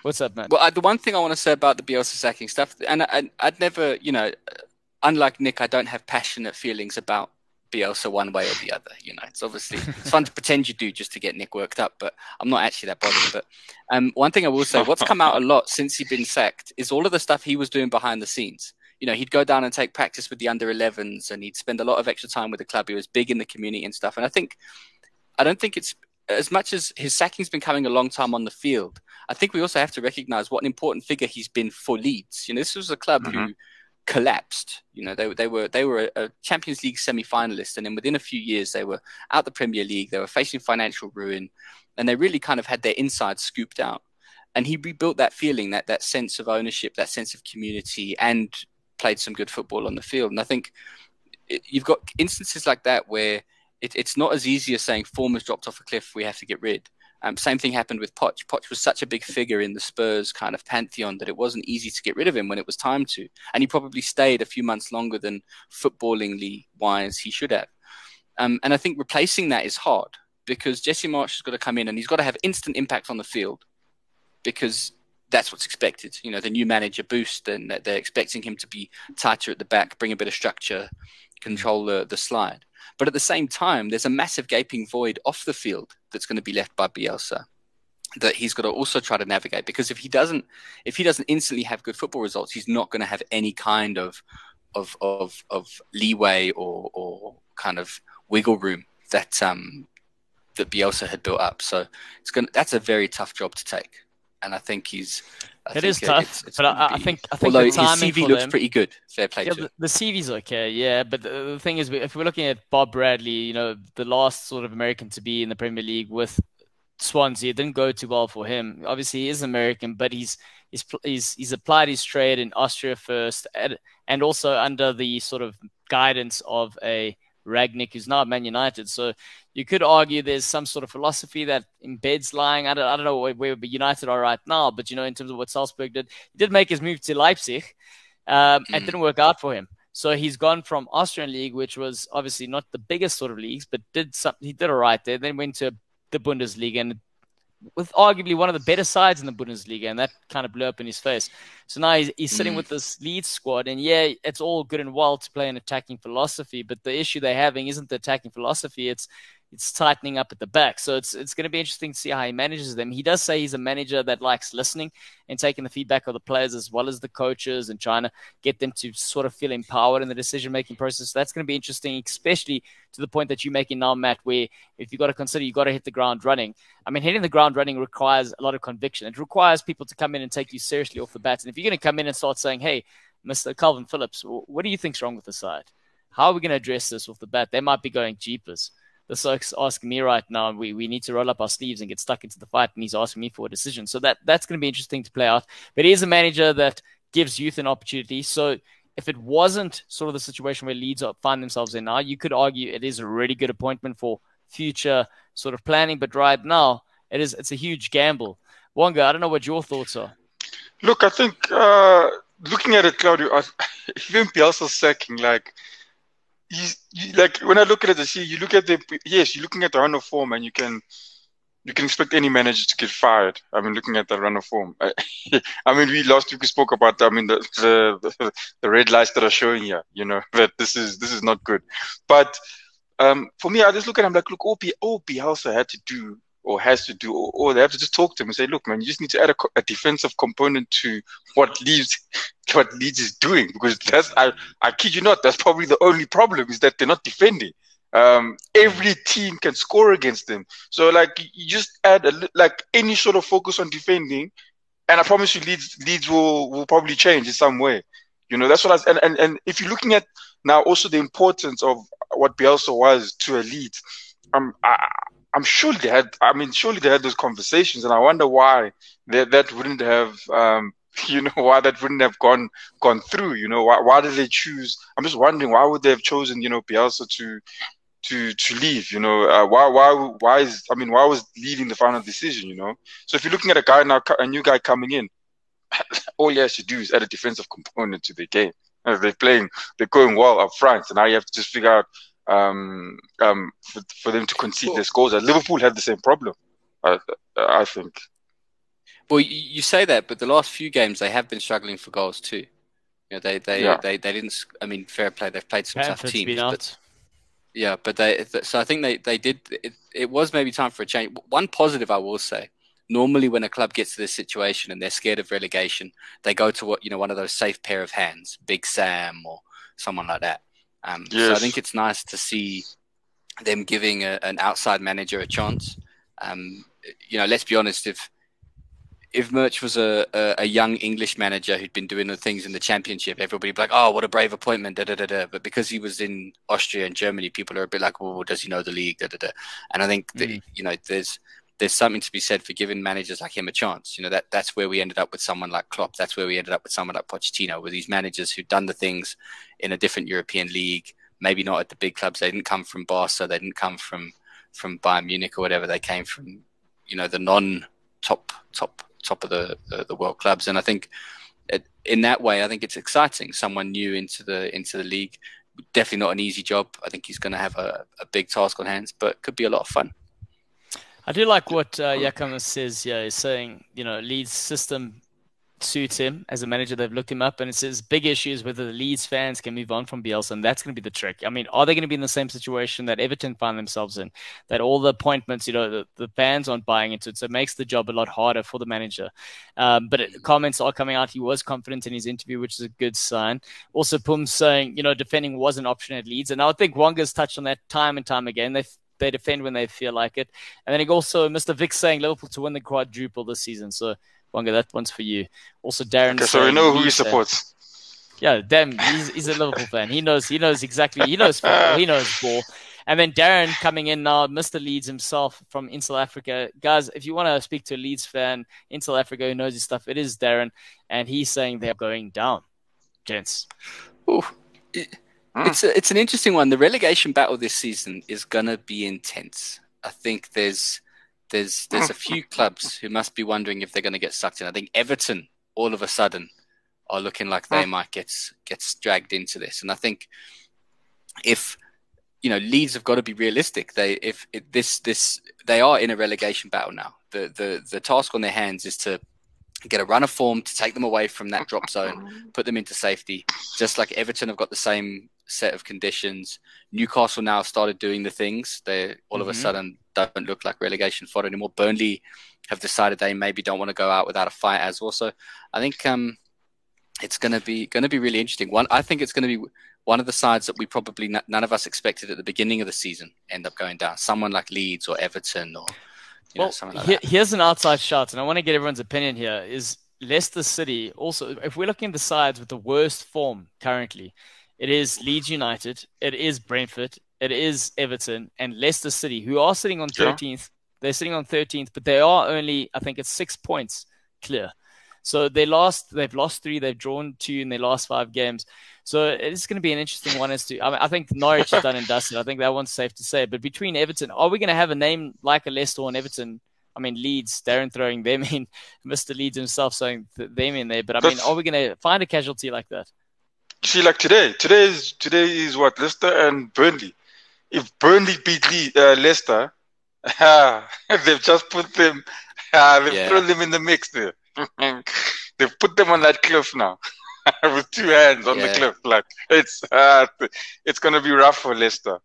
What's up, man? Well, I, the one thing I want to say about the Bielsa sacking stuff, and I, I'd never, you know, unlike Nick, I don't have passionate feelings about Bielsa one way or the other. You know, it's obviously (laughs) it's fun to pretend you do just to get Nick worked up, but I'm not actually that bothered. But um, one thing I will say, what's come out a lot since he's been sacked is all of the stuff he was doing behind the scenes. You know, he'd go down and take practice with the under 11s, and he'd spend a lot of extra time with the club. He was big in the community and stuff. And I think, I don't think it's as much as his sacking's been coming a long time on the field. I think we also have to recognize what an important figure he's been for Leeds. You know, this was a club mm-hmm. who collapsed. You know, they, they were they were a, Champions League semi-finalist, and then within a few years they were out the Premier League. They were facing financial ruin, and they really kind of had their inside scooped out. And he rebuilt that feeling, that that sense of ownership, that sense of community, and played some good football on the field. And I think it, you've got instances like that where it, it's not as easy as saying form has dropped off a cliff, we have to get rid. Um, same thing happened with Poch. Poch was such a big figure in the Spurs kind of pantheon that it wasn't easy to get rid of him when it was time to. And he probably stayed a few months longer than footballingly wise he should have. Um, and I think replacing that is hard because Jesse Marsch has got to come in and he's got to have instant impact on the field because that's what's expected. You know, the new manager boost and they're expecting him to be tighter at the back, bring a bit of structure, control the, the slide. But at the same time, there's a massive gaping void off the field that's going to be left by Bielsa that he's got to also try to navigate because if he doesn't if he doesn't instantly have good football results he's not going to have any kind of of of, of leeway or or kind of wiggle room that um that Bielsa had built up. So it's going to, that's a very tough job to take and I think he's I it is tough, it's, it's but I, I, think I think although his CV looks them, pretty good, fair play yeah, to the, the CV's okay, yeah. But the, the, thing is, if we're looking at Bob Bradley, you know, the last sort of American to be in the Premier League with Swansea, it didn't go too well for him. Obviously, he is American, but he's he's he's, he's applied his trade in Austria first, and, and also under the sort of guidance of a Rangnick, who's now at Man United. So you could argue there's some sort of philosophy that embeds lying. I don't, I don't know where, where United are right now, but you know, in terms of what Salzburg did, he did make his move to Leipzig, um, and mm. didn't work out for him. So he's gone from Austrian league, which was obviously not the biggest sort of leagues, but did some, he did all right there. Then went to the Bundesliga and with arguably one of the better sides in the Bundesliga, and that kind of blew up in his face. So now he's, he's sitting mm. with this lead squad, and yeah, it's all good and well to play an attacking philosophy, but the issue they're having isn't the attacking philosophy; it's it's tightening up at the back. So it's it's going to be interesting to see how he manages them. He does say he's a manager that likes listening and taking the feedback of the players as well as the coaches and trying to get them to sort of feel empowered in the decision making process. So that's going to be interesting, especially to the point that you're making now, Matt, where if you've got to consider you've got to hit the ground running. I mean, hitting the ground running requires a lot of conviction. It requires people to come in and take you seriously off the bat. And if you're going to come in and start saying, hey, Mr. Calvin Phillips, what do you think's wrong with the side? How are we going to address this off the bat? They might be going jeepers the Sox asking me right now, we, we need to roll up our sleeves and get stuck into the fight, and he's asking me for a decision. So that that's going to be interesting to play out. But he is a manager that gives youth an opportunity. So if it wasn't sort of the situation where Leeds find themselves in now, you could argue it is a really good appointment for future sort of planning. But right now, it is it's a huge gamble. Wonga, I don't know what your thoughts are. Look, I think uh, looking at it, Claudio, I, (laughs) even Bielsa's sacking, like he's you, like when I look at it, I see you look at the yes, you're looking at the run of form, and you can you can expect any manager to get fired. I mean, looking at the run of form. I, (laughs) I mean, we last week we spoke about. I mean, the, the the red lights that are showing here. You know (laughs) that this is this is not good. But um, for me, I just look at him like, look, all, P, all Bielsa had to do or has to do, or, or, they have to just talk to him and say, look, man, you just need to add a, a defensive component to what Leeds, (laughs) what Leeds is doing because that's, I, I kid you not, that's probably the only problem is that they're not defending. Um, every team can score against them. So like you just add a, like any sort of focus on defending, and I promise you, Leeds, Leeds will will probably change in some way. You know, that's what I and, and and if you're looking at now also the importance of what Bielsa was to a Leeds, um, I, I'm sure they had. I mean, surely they had those conversations, and I wonder why that that wouldn't have. Um, (laughs) you know why that wouldn't have gone gone through. You know why why did they choose? I'm just wondering why would they have chosen you know Bielsa to to to leave. You know uh, why why why is I mean why was leaving the final decision? You know so if you're looking at a guy now a new guy coming in, (laughs) all he has to do is add a defensive component to the game. they're playing, they're going well up front, and now you have to just figure out um, um, for, for, them to concede well, their scores. And Liverpool had the same problem, I, I think. Well, you say that, but the last few games they have been struggling for goals too. You know, they they, yeah. they they didn't. I mean, fair play. They've played some tough teams, but yeah, but they. So I think they they did. It, it was maybe time for a change. One positive I will say. Normally, when a club gets to this situation and they're scared of relegation, they go to what you know one of those safe pair of hands, Big Sam or someone like that. Um, yes. So I think it's nice to see them giving a, an outside manager a chance. Um, you know, let's be honest. If if Marsch was a, a, a, young English manager who'd been doing the things in the championship, everybody'd be like, "Oh, what a brave appointment!" Da, da, da, da. But because he was in Austria and Germany, people are a bit like, "Well, does he know the league?" Da, da, da. And I think that, mm. you know, there's there's something to be said for giving managers like him a chance. You know, that that's where we ended up with someone like Klopp. That's where we ended up with someone like Pochettino, with these managers who'd done the things in a different European league, maybe not at the big clubs. They didn't come from Barca, they didn't come from from Bayern Munich or whatever. They came from, you know, the non top top top of the, the, the world clubs. And I think it, in that way, I think it's exciting. Someone new into the into the league. Definitely not an easy job. I think he's going to have a, a big task on hands, but could be a lot of fun. I do like what uh, Yakama says. Yeah, he's saying you know Leeds system suits him as a manager. They've looked him up, and it says big issues whether the Leeds fans can move on from Bielsa, and that's going to be the trick. I mean, are they going to be in the same situation that Everton find themselves in? That all the appointments, you know, the, the fans aren't buying into it, so it makes the job a lot harder for the manager. Um, but it, comments are coming out. He was confident in his interview, which is a good sign. Also, Pum saying, you know, defending was an option at Leeds, and I think Wonga's touched on that time and time again. They they defend when they feel like it. And then he also, Mr. Vic saying Liverpool to win the quadruple this season. So, Wonga, that one's for you. Also, Darren. Okay, so we know who he supports. Yeah, damn, he's, he's a Liverpool fan. He knows, he knows exactly, he knows football, he knows ball. And then Darren coming in now, Mr. Leeds himself from in South Africa. Guys, if you want to speak to a Leeds fan in South Africa who knows his stuff, it is Darren. And he's saying they're going down. Gents. Ooh. Mm. It's a, it's an interesting one. The relegation battle this season is gonna be intense. I think there's there's there's a few clubs who must be wondering if they're gonna get sucked in. I think Everton all of a sudden are looking like they might get get dragged into this, and I think if you know Leeds have got to be realistic. They if, if this this they are in a relegation battle now. The the the task on their hands is to get a run of form to take them away from that drop zone, (laughs) put them into safety. Just like Everton have got the same set of conditions. Newcastle now started doing the things. They all mm-hmm. of a mm-hmm. sudden don't look like relegation fodder anymore. Burnley have decided they maybe don't want to go out without a fight as well. So I think um, it's going to be going to be really interesting. One, I think it's going to be one of the sides that we probably n- none of us expected at the beginning of the season end up going down. Someone like Leeds or Everton or well, know, like here's an outside shot, and I want to get everyone's opinion here. Is Leicester City also? If we're looking at the sides with the worst form currently, it is Leeds United, it is Brentford, it is Everton, and Leicester City, who are sitting on 13th. Yeah. They're sitting on 13th, but they are only, I think, it's six points clear. So they lost, they've lost three, they've drawn two in their last five games. So it's going to be an interesting one as to. I, mean, I think Norwich is done and dusted. I think that one's safe to say. But between Everton, are we going to have a name like a Leicester and Everton? I mean, Leeds, Darren throwing them in, (laughs) Mr. Leeds himself throwing them in there. But I mean, are we going to find a casualty like that? See, like today, today is today is what Leicester and Burnley. If Burnley beat Lee, uh, Leicester, uh, (laughs) (laughs) they've just put them, uh, (laughs) they've yeah. thrown them in the mix there. they've put them on that cliff now. with two hands on yeah. the cliff. Like it's uh, it's gonna be rough for Leicester.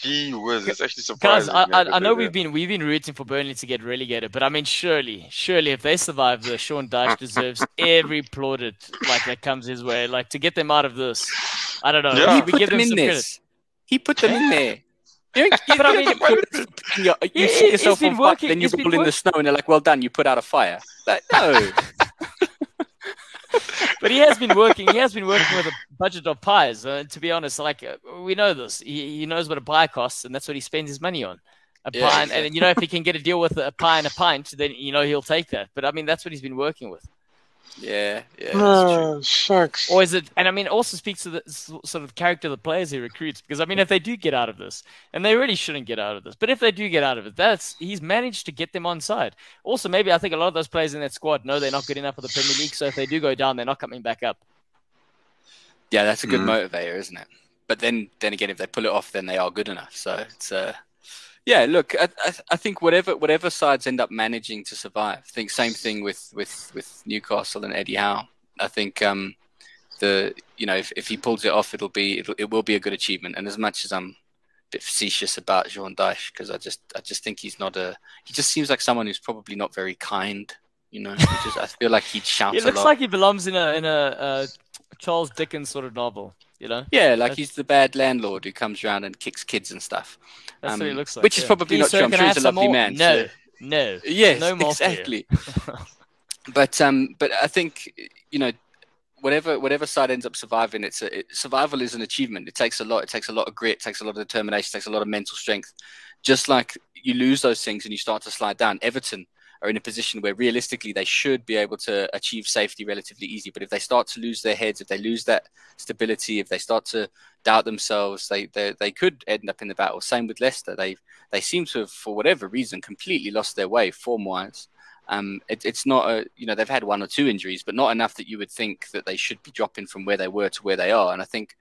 Gee whiz, it's actually surprising. Guys, I, I, I know we've been we've been rooting for Burnley to get relegated, but I mean, surely, surely, if they survive this, Sean Dyche (laughs) deserves every plaudit like that comes his way. Like to get them out of this, I don't know. Yeah. He put them, them in this. He put them in there. You, but I mean, you, (laughs) you see yourself on fire, then you roll in the snow, and they're like, "Well done, you put out a fire." Like, no. (laughs) (laughs) but he has been working. He has been working with a budget of pies. Uh, to be honest, like uh, we know this, he, he knows what a pie costs, and that's what he spends his money on. A yeah, pie, exactly. and you know if he can get a deal with a pie and a pint, then you know he'll take that. But I mean, that's what he's been working with. Yeah, yeah. Oh, shucks. Or is it? And I mean, also speaks to the sort of character of the players he recruits. Because I mean, if they do get out of this, and they really shouldn't get out of this, but if they do get out of it, that's he's managed to get them on side. Also, maybe I think a lot of those players in that squad know they're not good enough for the Premier League, so if they do go down, they're not coming back up. Yeah, that's a good mm. motivator, isn't it? But then, then again, if they pull it off, then they are good enough. So it's uh, yeah, look, I, I, I, think whatever whatever sides end up managing to survive. I think same thing with with with Newcastle and Eddie Howe. I think um, the you know if, if he pulls it off, it'll be it'll, it will be a good achievement. And as much as I'm a bit facetious about Sean Dyche because I just I just think he's not a he just seems like someone who's probably not very kind. You know, just, I feel like he'd (laughs) shout. It looks like he belongs in a in a, a Charles Dickens sort of novel. You know? Yeah, like That's... he's the bad landlord who comes around and kicks kids and stuff. That's um, what he looks like. Which yeah. is probably not true. I'm sure he's a lovely more? man. No, so... no. Yes, no more exactly. (laughs) but um, but I think you know, whatever whatever side ends up surviving, it's a, it, survival is an achievement. It takes a lot. It takes a lot of grit. It takes a lot of determination. It takes a lot of mental strength. Just like you lose those things and you start to slide down. Everton are in a position where realistically they should be able to achieve safety relatively easy. But if they start to lose their heads, if they lose that stability, if they start to doubt themselves, they they, they could end up in the battle. Same with Leicester. They they seem to have, for whatever reason, completely lost their way form wise. Um, it, it's not a you know they've had one or two injuries, but not enough that you would think that they should be dropping from where they were to where they are. And I think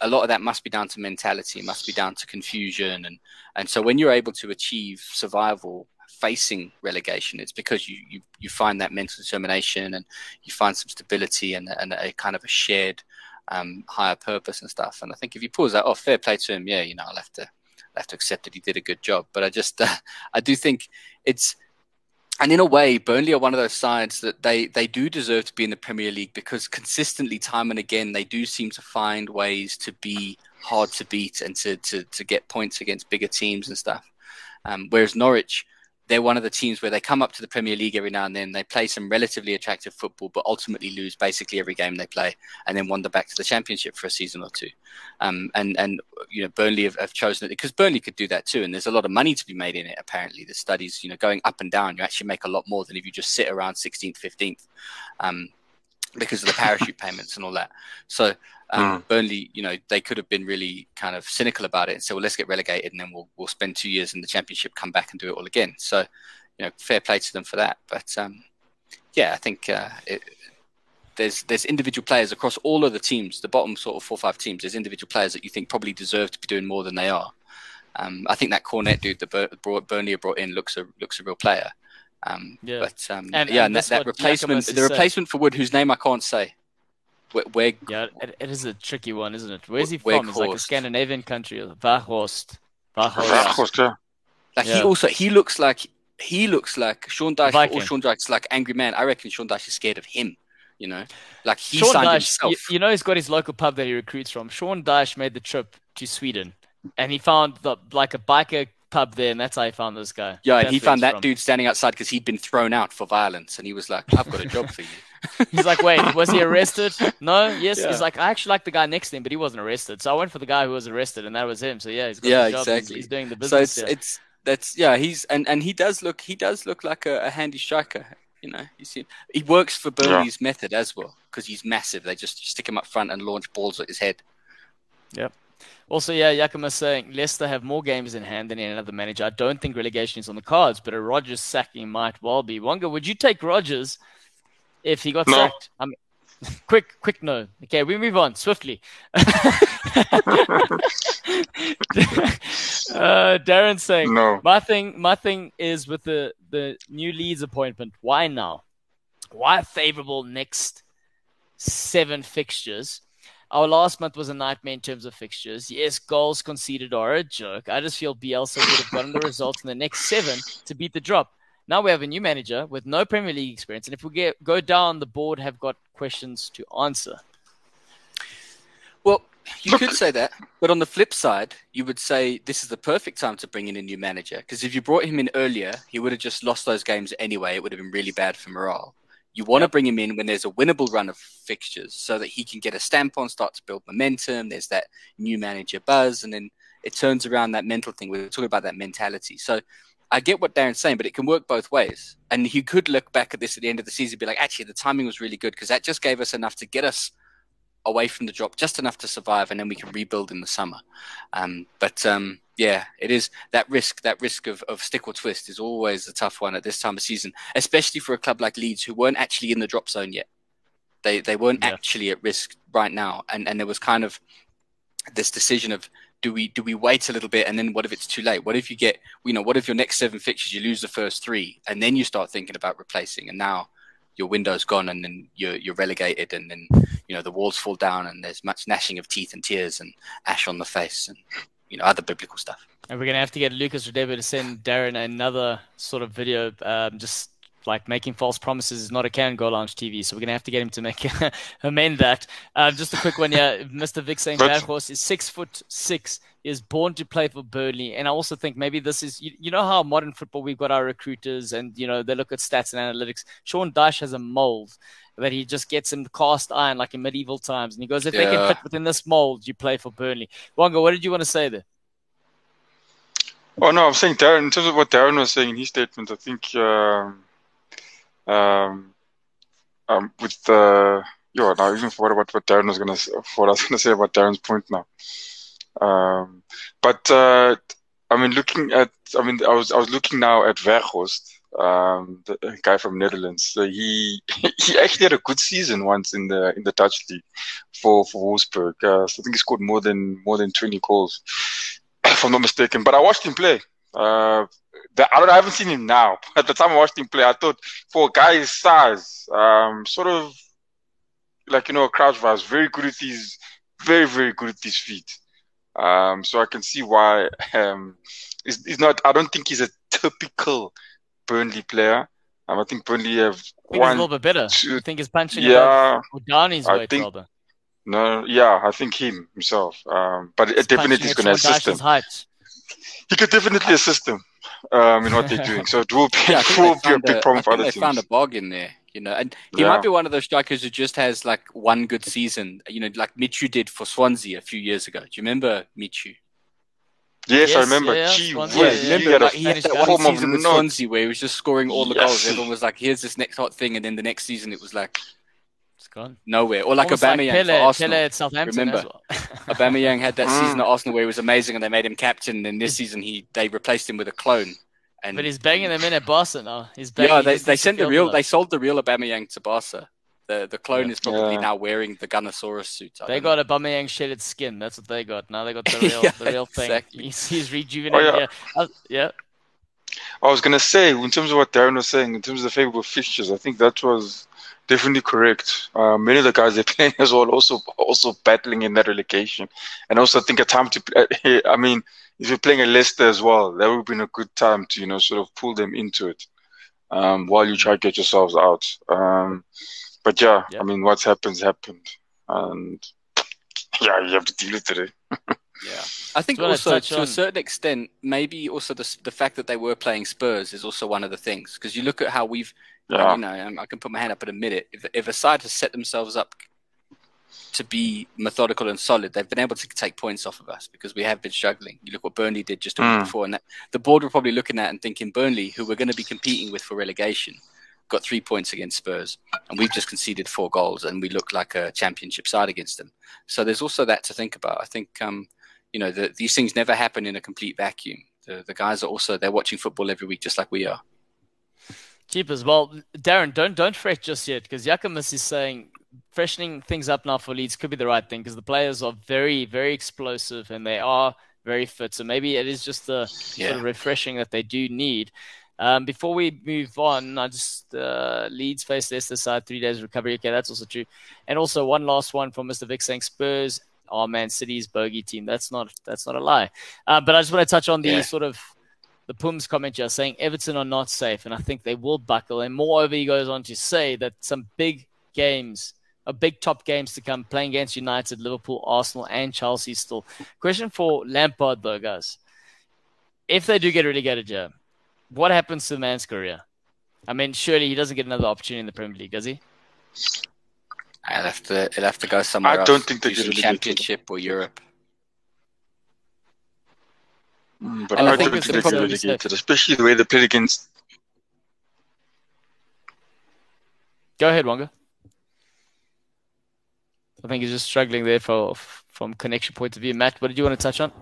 a lot of that must be down to mentality, it must be down to confusion, and and so when you're able to achieve survival facing relegation, it's because you, you, you find that mental determination and you find some stability and, and a kind of a shared um, higher purpose and stuff. And I think if he pulls that off, fair play to him. Yeah, you know, I'll have to I'll have to accept that he did a good job. But I just (laughs) uh, I do think it's and in a way, Burnley are one of those sides that they they do deserve to be in the Premier League because consistently, time and again, they do seem to find ways to be hard to beat and to to, to get points against bigger teams and stuff. Um, whereas Norwich they're one of the teams where they come up to the Premier League every now and then. They play some relatively attractive football, but ultimately lose basically every game they play, and then wander back to the Championship for a season or two. Um, and and you know Burnley have, have chosen it because Burnley could do that too, and there's a lot of money to be made in it. Apparently, the studies, you know, going up and down, you actually make a lot more than if you just sit around 16th, 15th. Um, because of the parachute (laughs) payments and all that. So um, mm. Burnley, you know, they could have been really kind of cynical about it and say, well, let's get relegated and then we'll we'll spend two years in the championship, come back and do it all again. So, you know, fair play to them for that. But um, yeah, I think uh, it, there's there's individual players across all of the teams, the bottom sort of four or five teams. There's individual players that you think probably deserve to be doing more than they are. Um, I think that Cornet dude that Bur- brought, Burnley brought in looks a looks a real player. Um, Yeah. But um, And- yeah, and and, that, that replacement, the said. replacement for Wood, whose name I can't say, where, where Yeah, it, it is a tricky one, isn't it? Where's he Wake from? It's like a Scandinavian country. Weghorst. Weghorst. Yeah, of course, yeah. Like Yeah. he also he looks like he looks like Sean Dyche Viking. or Sean Dyche's like angry man. I reckon Sean Dyche is scared of him. You know, like he Sean signed Dyche, himself. you, you know, he's got his local pub that he recruits from. Sean Dyche made the trip to Sweden, and he found the like a biker pub there, and that's how he found this guy. yeah, and he found that from. dude standing outside because he'd been thrown out for violence, and he was like, "I've got a job for you." (laughs) He's like, wait, was he arrested? (laughs) No, yes. Yeah. He's like, I actually like the guy next to him, but he wasn't arrested. So I went for the guy who was arrested, and that was him. So yeah, he's got Yeah, the job. He's- exactly. He's, doing the business. so it's it's that's yeah. He's and and he does look he does look like a, a handy striker. You know, you see, he works for Burnley's method as well because he's massive. They just stick him up front and launch balls at his head. Yep. Also, yeah, Yakima saying Leicester have more games in hand than any other manager. I don't think relegation is on the cards, but a Rodgers sacking might well be. Wonga, would you take Rodgers if he got No. sacked? I mean, (laughs) quick, quick, no. Okay, we move on swiftly. (laughs) uh, Darren saying No. my thing, my thing is with the the new Leeds appointment. Why now? Why favorable next seven fixtures? Our last month was a nightmare in terms of fixtures. Yes, goals conceded are a joke. I just feel Bielsa would have gotten the results in the next seven to beat the drop. Now we have a new manager with no Premier League experience, and if we get go down the board, have got questions to answer. Well, you Look- could say that, but on the flip side, you would say this is the perfect time to bring in a new manager because if you brought him in earlier, he would have just lost those games anyway. It would have been really bad for morale. You want to bring him in when there's a winnable run of fixtures so that he can get a stamp on, start to build momentum. There's that new manager buzz, and then it turns around that mental thing. We We're talking about that mentality. So I get what Darren's saying, but it can work both ways. And he could look back at this at the end of the season and be like, actually, the timing was really good because that just gave us enough to get us away from the drop, just enough to survive, and then we can rebuild in the summer. Um, but um, yeah, it is that risk. That risk of, of stick or twist is always a tough one at this time of season, especially for a club like Leeds who weren't actually in the drop zone yet. They they weren't Yeah. actually at risk right now, and and there was kind of this decision of do we do we wait a little bit and then what if it's too late? What if you get you know what if your next seven fixtures you lose the first three and then you start thinking about replacing and now your window's gone and then you're you're relegated and then you know the walls fall down and there's much gnashing of teeth and tears and ash on the face and you know other biblical stuff. And we're gonna have to get Lucas Rodebo to send Darren another sort of video, um, just like making false promises is not a can go lounge TV. So we're gonna have to get him to make (laughs) amend that. Uh, just a quick one here, (laughs) Mr. Vic saying But- Weghorst is six foot six, is born to play for Burnley, and I also think maybe this is you, you know how modern football we've got our recruiters and you know they look at stats and analytics. Sean Dyche has a mold that he just gets him the cast iron like in medieval times, and he goes, if they can fit within this mold, you play for Burnley. Wonga, what did you want to say there? Oh no, I'm saying Darren. In terms of what Darren was saying in his statement, I think um, um, um, with the yeah, now even forgot about what Darren was gonna (laughs) what I was gonna say about Darren's point now. Um, but uh, I mean, looking at, I mean, I was I was looking now at Weghorst, um, the guy from Netherlands. So he (laughs) he actually had a good season once in the in the Dutch league for for Wolfsburg. Uh, so I think he scored more than more than 20 goals (coughs) if I'm not mistaken. But I watched him play. Uh, the, I don't. I haven't seen him now. (laughs) At the time I watched him play, I thought for a guy his size, um, sort of like you know, Crouch was very good with his, very very good with his feet. Um, so I can see why. (laughs) Um, he's, he's not. I don't think he's a typical Burnley player. Um, I think Burnley have I think he's a little bit better. two, I think he's punching yeah. his I weight think- rather. No, yeah, I think him himself. Um, but it He's definitely is going to assist him. Height. He could definitely assist them um, in what they're (laughs) doing. So it will be, Yeah, it will be a big a- problem I for think other they found a teams. bargain there, you know. And he Yeah. might be one of those strikers who just has like one good season, you know, like Michu did for Swansea a few years ago. Do you remember Michu? Yes, I remember. yeah, Gee whiz, yeah, he yeah. remember had a like, he had that one form of season with. Swansea where he was just scoring all the goals. Everyone was like, "Here's this next hot thing," and then the next season it was like It's gone. nowhere. Or like Almost Aubameyang Pele, for Arsenal. Pele at Southampton Remember? as well. (laughs) Aubameyang had that Mm. season at Arsenal where he was amazing, and they made him captain. And this season he they replaced him with a clone. And but he's banging them in at Barca now. He's banging. yeah, they, just they sent the real them they sold the real Aubameyang to Barca. The the clone Yeah. is probably Yeah. now wearing the Gunnosaurus suit. I They got know. a Bumeyang shedded skin. That's what they got. Now they got the (laughs) real, Yeah, the real thing. exactly. He's, he's rejuvenated. Oh, yeah. yeah. Uh, yeah. I was gonna say, in terms of what Darren was saying, in terms of the favorable fixtures, I think that was definitely correct. Uh, many of the guys they're (laughs) playing as well also also battling in that relegation, and also I think a time to. (laughs) I mean, if you're playing a Leicester as well, that would have been a good time to you know sort of pull them into it, um, while you try to get yourselves out. Um, but yeah, Yeah. I mean, what's happened happened, and yeah, you have to deal with it. eh? (laughs) Yeah, I think Do you wanna also to a certain extent, maybe also the the fact that they were playing Spurs is also one of the things because you look at how we've, Yeah. you know, um, I can put my hand up and admit it. If if a side has set themselves up to be methodical and solid, they've been able to take points off of us because we have been struggling. You look what Burnley did just a week Mm. before, and that, the board were probably looking at and thinking Burnley, who we're going to be competing with for relegation, got three points against Spurs, and we've just conceded four goals, and we look like a championship side against them. So there's also that to think about. I think, um, you know, the, these things never happen in a complete vacuum. The, the guys are also they're watching football every week, just like we are. Jeepers. Well, Darren, don't don't fret just yet because Yakamis is saying freshening things up now for Leeds could be the right thing because the players are very, very explosive and they are very fit. So maybe it is just the sort of refreshing that they do need. Um, before we move on, I just uh, Leeds face Leicester side three days recovery. Okay, that's also true. And also one last one from Mr. Vic saying Spurs are Man City's bogey team. That's not that's not a lie. Uh, but I just want to touch on the Yeah. sort of the Pums comment here saying Everton are not safe, and I think they will buckle. And moreover, he goes on to say that some big games, a big top games to come, playing against United, Liverpool, Arsenal, and Chelsea still. Question for Lampard though, guys: If they do get relegated, yeah, what happens to the man's career? I mean, surely he doesn't get another opportunity in the Premier League, does he? I'll have to he'll have to go somewhere I don't think they usually get relegated. Championship or Europe. Mm, But And I I, think don't it's think the get problem- relegated, especially the way they played against. Go ahead, Wonga. I think he's just struggling there for from connection point of view. Matt, what did you want to touch on?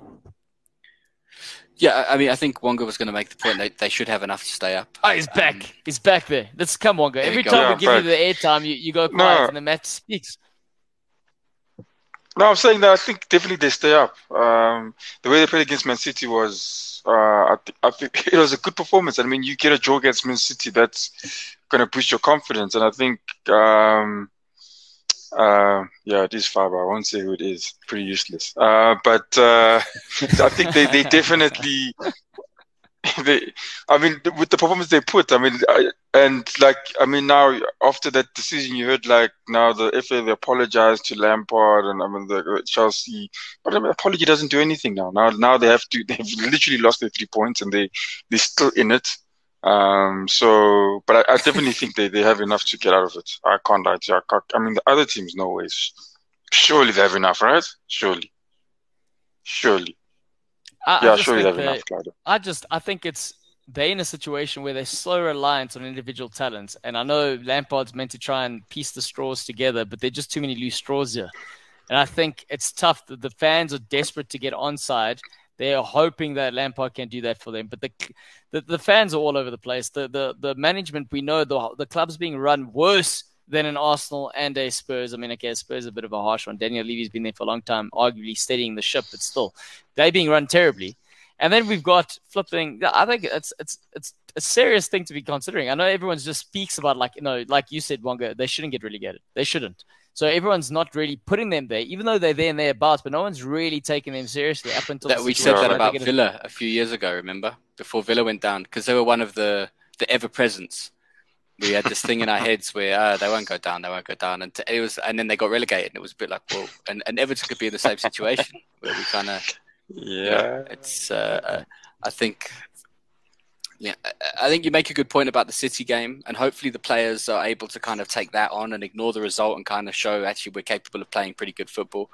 Yeah, I I mean, I think Wonga was going to make the point that they should have enough to stay up. Oh, he's back. Um, he's back there. Let's come, Wonga. There Every go. time Yeah, we give you the airtime, you, you go quiet No. and the Matt speaks. No, I'm saying that I think definitely they stay up. Um, the way they played against Man City was, uh, I, th- I think (laughs) it was a good performance. I mean, you get a draw against Man City, that's going to boost your confidence. And I think, um, uh, yeah, it is five. I won't say who it is. Pretty useless. Uh, but uh, I think they, they (laughs) definitely. (laughs) They, I mean, with the performance they put, I mean, I, and like, I mean, now after that decision, you heard like now the FA they apologized to Lampard and I mean the Chelsea, but I mean, apology doesn't do anything now. Now, now they have to. (laughs) They've literally lost their three points and they they're still in it. Um, so, but I, I definitely think they, they have enough to get out of it. I can't lie to you. I, can't, I mean, the other teams, no ways. Surely they have enough, right? Surely, surely. I, I Yeah, just surely they have enough, Claudio. I just I think it's they're in a situation where they're so reliant on individual talents, and I know Lampard's meant to try and piece the straws together, but there are just too many loose straws here, and I think it's tough. The, the fans are desperate to get onside. They are hoping that Lampard can do that for them, but the the, the fans are all over the place. The the the management we know the the club's being run worse than an Arsenal and a Spurs. I mean, okay, Spurs is a bit of a harsh one. Daniel Levy's been there for a long time, arguably steadying the ship, but still, they're being run terribly. And then we've got flipping. I think it's it's it's a serious thing to be considering. I know everyone's just speaks about like you know, like you said, Wonga, they shouldn't get relegated. They shouldn't. So everyone's not really putting them there, even though they're there and thereabouts. But no one's really taking them seriously up until that we said that about they get a- Villa a few years ago. Remember, before Villa went down, because they were one of the the ever presents. We had this thing in our heads where uh, they won't go down, they won't go down, and it was, and then they got relegated, and it was a bit like, well, and, and Everton could be in the same situation where we kind of Yeah. it's uh, uh, I think yeah I- think you make a good point about the City game and hopefully the players are able to kind of take that on and ignore the result and kind of show actually we're capable of playing pretty good football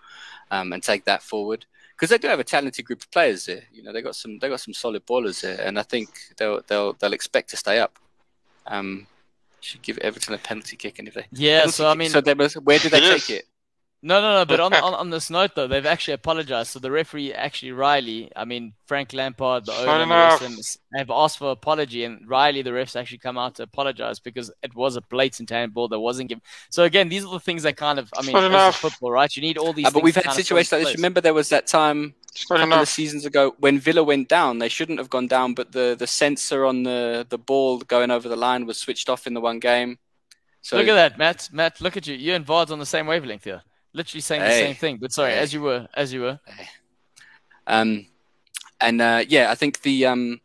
um, and take that forward. Because they do have a talented group of players there. You know they got some they got some solid ballers there and I think they'll they'll they'll expect to stay up. Um should give Everton a penalty kick and if they Yeah, so I mean, so they must, where did they (laughs) Yes. take it No, no, no. But on, on on this note, though, they've actually apologized. So the referee, actually Riley, I mean Frank Lampard, the owner, and the rest of them, have asked for apology, and Riley, the refs, actually come out to apologize because it was a blatant handball that wasn't given. So again, these are the things that kind of, I mean, as football, right? You need all these. Uh, but we've had situations like this. Remember, there was that time a couple enough. of seasons ago when Villa went down. They shouldn't have gone down, but the the sensor on the the ball going over the line was switched off in the one game. So look at that, Matt. Matt, look at you. You and Vard's on the same wavelength here literally saying hey. the same thing. But sorry, hey. as you were, as you were. Hey. Um, and uh, yeah, I think the um,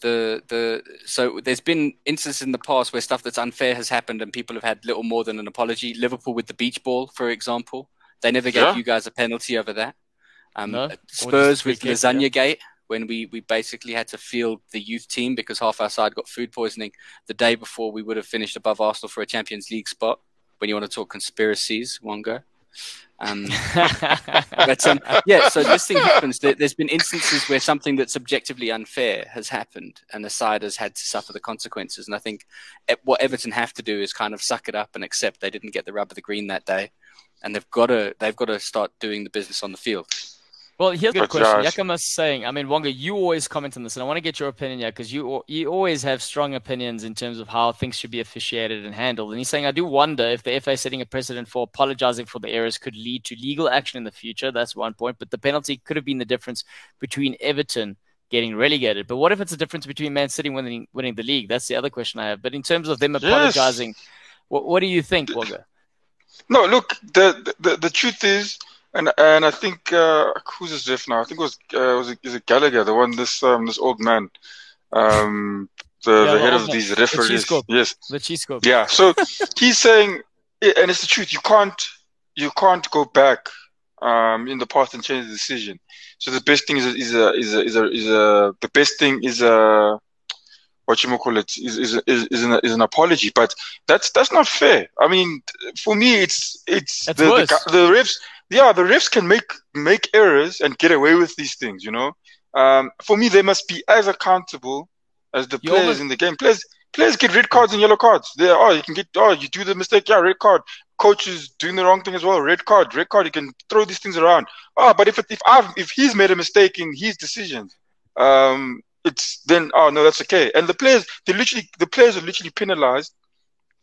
the the so there's been instances in the past where stuff that's unfair has happened and people have had little more than an apology. Liverpool with the beach ball, for example, they never gave yeah. you guys a penalty over that. Um, no? Spurs with Lasagna Gate when we, we basically had to field the youth team because half our side got food poisoning the day before we would have finished above Arsenal for a Champions League spot. When you want to talk conspiracies, Wonga. Um, (laughs) but um, yeah, so this thing happens. There's been instances where something that's objectively unfair has happened, and the side has had to suffer the consequences. And I think what Everton have to do is kind of suck it up and accept they didn't get the rub of the green that day, and they've got to they've got to start doing the business on the field. Well, here's the question. Yakama's saying, I mean, Wonga, you always comment on this, and I want to get your opinion, here because you you always have strong opinions in terms of how things should be officiated and handled. And he's saying, I do wonder if the FA setting a precedent for apologizing for the errors could lead to legal action in the future. That's one point. But the penalty could have been the difference between Everton getting relegated. But what if it's a difference between Man City winning winning the league? That's the other question I have. But in terms of them apologizing, yes. what, what do you think, Wonga? No, look, the, the the truth is and and I think uh, who's his ref now? I think it was uh, was it, is it Gallagher, the one this um this old man, um the, yeah, the head of these referees. The yes, the cheese Yeah, so he's saying, and it's the truth. You can't you can't go back um in the past and change the decision. So the best thing is a, is a, is a, is a, is a the best thing is a what you call it is is is, is, an, is an apology, but that's that's not fair. I mean, for me, it's it's the, the, the refs yeah, the refs can make make errors and get away with these things. You know, um, for me, they must be as accountable as the players almost... in the game. Players players get red cards and yellow cards. They oh, you can get oh, you do the mistake, yeah, red card. Coach is doing the wrong thing as well, red card, red card. You can throw these things around. Oh, but if if I've if he's made a mistake in his decisions, um, it's then oh no, that's okay. And the players, they literally the players are literally penalized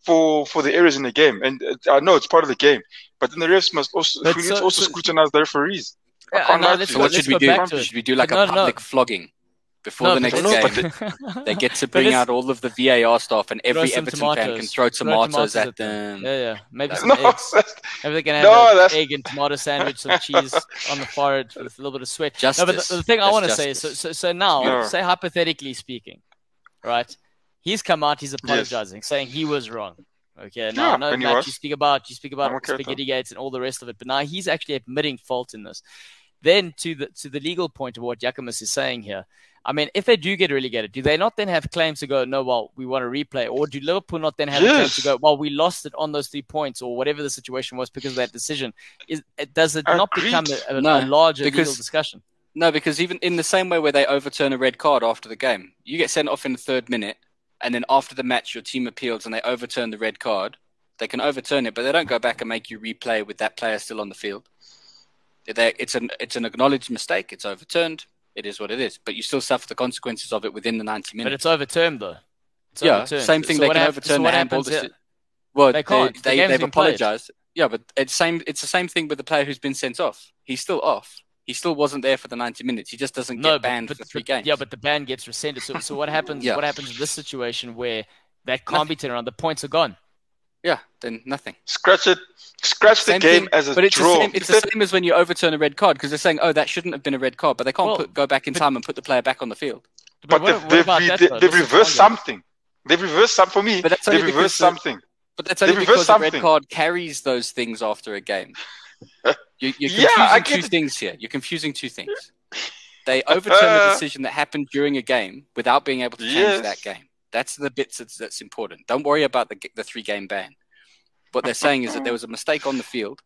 for for the errors in the game. And uh, I know it's part of the game, but then the refs must also we need to also so, scrutinize the referees. Yeah, no, so what should we do? Should we do like but a public no. flogging? Before the next game, they get to (laughs) bring out all of the VAR stuff, and every Everton tomatoes. fan can throw tomatoes, tomatoes at, them. Yeah, yeah, maybe (laughs) some no, eggs. Maybe they can have no, an egg and tomato sandwich, some cheese on the forehead with a little bit of sweat. Justice. No, but the, the thing I want to say is, so, so, so now, say hypothetically speaking, right? He's come out, he's apologizing, yes. saying he was wrong. Okay, now yeah, no, Matt, you speak about you speak about okay, spaghetti gates and all the rest of it, but now he's actually admitting fault in this. Then to the to the legal point of what Jackamus is saying here, I mean, if they do get relegated, do they not then have claims to go, no, well, we want to replay? Or do Liverpool not then have yes. a claim to go, well, we lost it on those three points or whatever the situation was because of that decision? Is, does it not become a, a, no, a larger because, legal discussion? No, because even in the same way where they overturn a red card after the game, you get sent off in the third minute and then after the match your team appeals and they overturn the red card, they can overturn it, but they don't go back and make you replay with that player still on the field. They, it's an it's an acknowledged mistake. It's overturned. It is what it is, but you still suffer the consequences of it within the ninety minutes. But it's overturned though. It's yeah, overturned. same thing. So they can overturn so the handball. Decision. Well, they can't. They, the they, have apologized. Yeah, but it's same. It's the same thing with the player who's been sent off. He's still off he still wasn't there for the 90 minutes. He just doesn't no, get banned but, but, for three games. Yeah, but the ban gets rescinded. So, so what happens? yeah. What happens in this situation where that can't nothing. be turned around? The points are gone. Yeah, then nothing. Scratch it. Scratch the game thing, as a but it's draw. The same, it's the same as when you overturn a red card because they're saying, "Oh, that shouldn't have been a red card," but they can't well, put, go back in time and put the player back on the field. But, but they've, they've, they, they've reversed something. They've reversed something for me. But that's they've reversed something. But that's only because the red card carries those things after a game. You, are confusing yeah, two things here. You're confusing two things. They overturn uh, a decision that happened during a game without being able to change yes. that game. That's the bits that's, that's important. Don't worry about the, the three game ban. What they're saying is that there was a mistake on the field,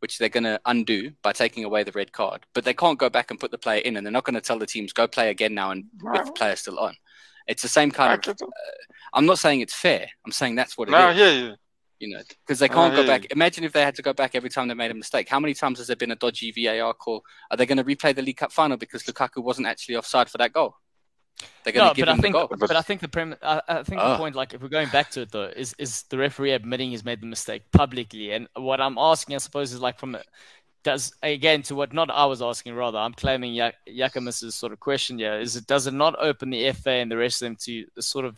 which they're going to undo by taking away the red card. But they can't go back and put the player in, and they're not going to tell the teams go play again now and with the player still on. It's the same kind of. Uh, I'm not saying it's fair. I'm saying that's what it no, is. Yeah, yeah. You know, because they oh, can't I go hear back. Imagine if they had to go back every time they made a mistake. How many times has there been a dodgy VAR call? Are they going to replay the League Cup final because Lukaku wasn't actually offside for that goal? They're going No, to give but I him think, the goal. but I think the prem, I, I think Oh. the ah. point, like if we're going back to it though, is is the referee admitting he's made the mistake publicly, and what I'm asking, I suppose, is like from a, does again to what not I was asking, rather I'm claiming Ya- Yakamus's sort of question here is it does it not open the FA and the rest of them to the sort of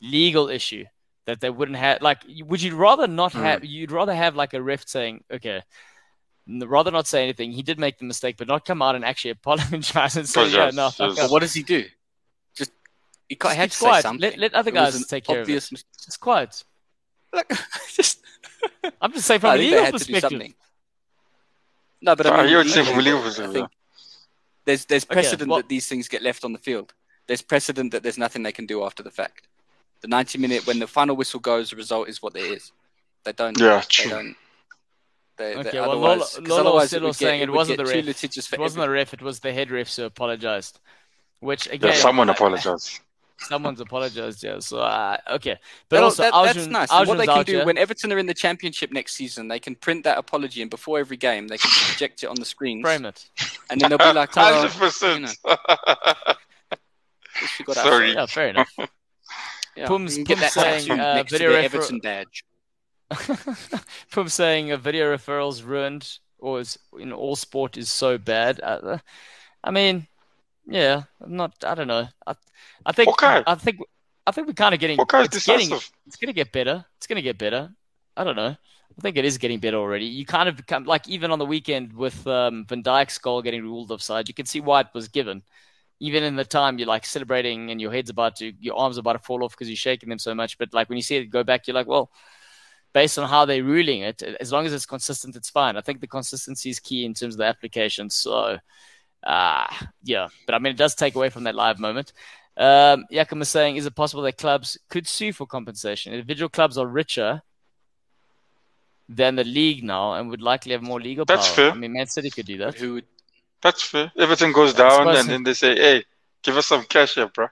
legal issue that they wouldn't have like would you rather not Hmm. have you'd rather have like a ref saying okay rather not say anything he did make the mistake but not come out and actually (laughs) apologize and say yeah no fuck yes. up. But what does he do? Just he can't, Just had keep to say quiet. something. Let, let other It guys take care of it. mis- Just quiet. Like, (laughs) just I'm just saying from I a think they legal had to do perspective. something. No, but I I mean, hear what you're saying from legal I perspective, think there's there's Okay, precedent well- that these things get left on the field. There's precedent that there's nothing they can do after the fact. The 90 minute when the final whistle goes, the result is what it is. They don't. Yeah, They true. don't. They, Okay, they, well, otherwise, Lola- 'cause Lola otherwise Osilo it would saying get, it would wasn't the too ref. litigious It wasn't every- the ref. It was the head refs who apologized. Which again, Yeah, someone I- apologized. (laughs) Someone's apologized. Yeah. So uh, okay, but That'll- also that- Arjun, that's nice. And what they can out do here. when Everton are in the Championship next season, they can print that apology, and before every game, they can project it on the screen, frame it. and then they'll be like, (laughs) oh, Hundred percent. (laughs) "Wish we got Sorry. outside." Yeah, fair enough. Yeah, Pum's- you get Pum's that saying, uh, next to video their refer- Everton badge. (laughs) From saying a video referrals ruined or is in all sport is so bad. Uh, I mean, yeah, I'm not. I don't know. I, I think. Okay. I think. I think we're kind of getting. What guy's it's getting. It's gonna get better. It's gonna get better. I don't know. I think it is getting better already. You kind of become like even on the weekend with um, Van Dijk's goal getting ruled offside. You can see why it was given. Even in the time you're like celebrating and your head's about to, your arms are about to fall off because you're shaking them so much. But like when you see it go back, you're like, well, based on how they're ruling it, as long as it's consistent, it's fine. I think the consistency is key in terms of the application. So, uh, yeah, but I mean, it does take away from that live moment. Um, Yakum is saying, is it possible that clubs could sue for compensation? Individual clubs are richer than the league now and would likely have more legal That's power. fair. I mean, Man City could do that. Who would That's fair. Everything goes down, and then they say, "Hey, give us some cash here, bro.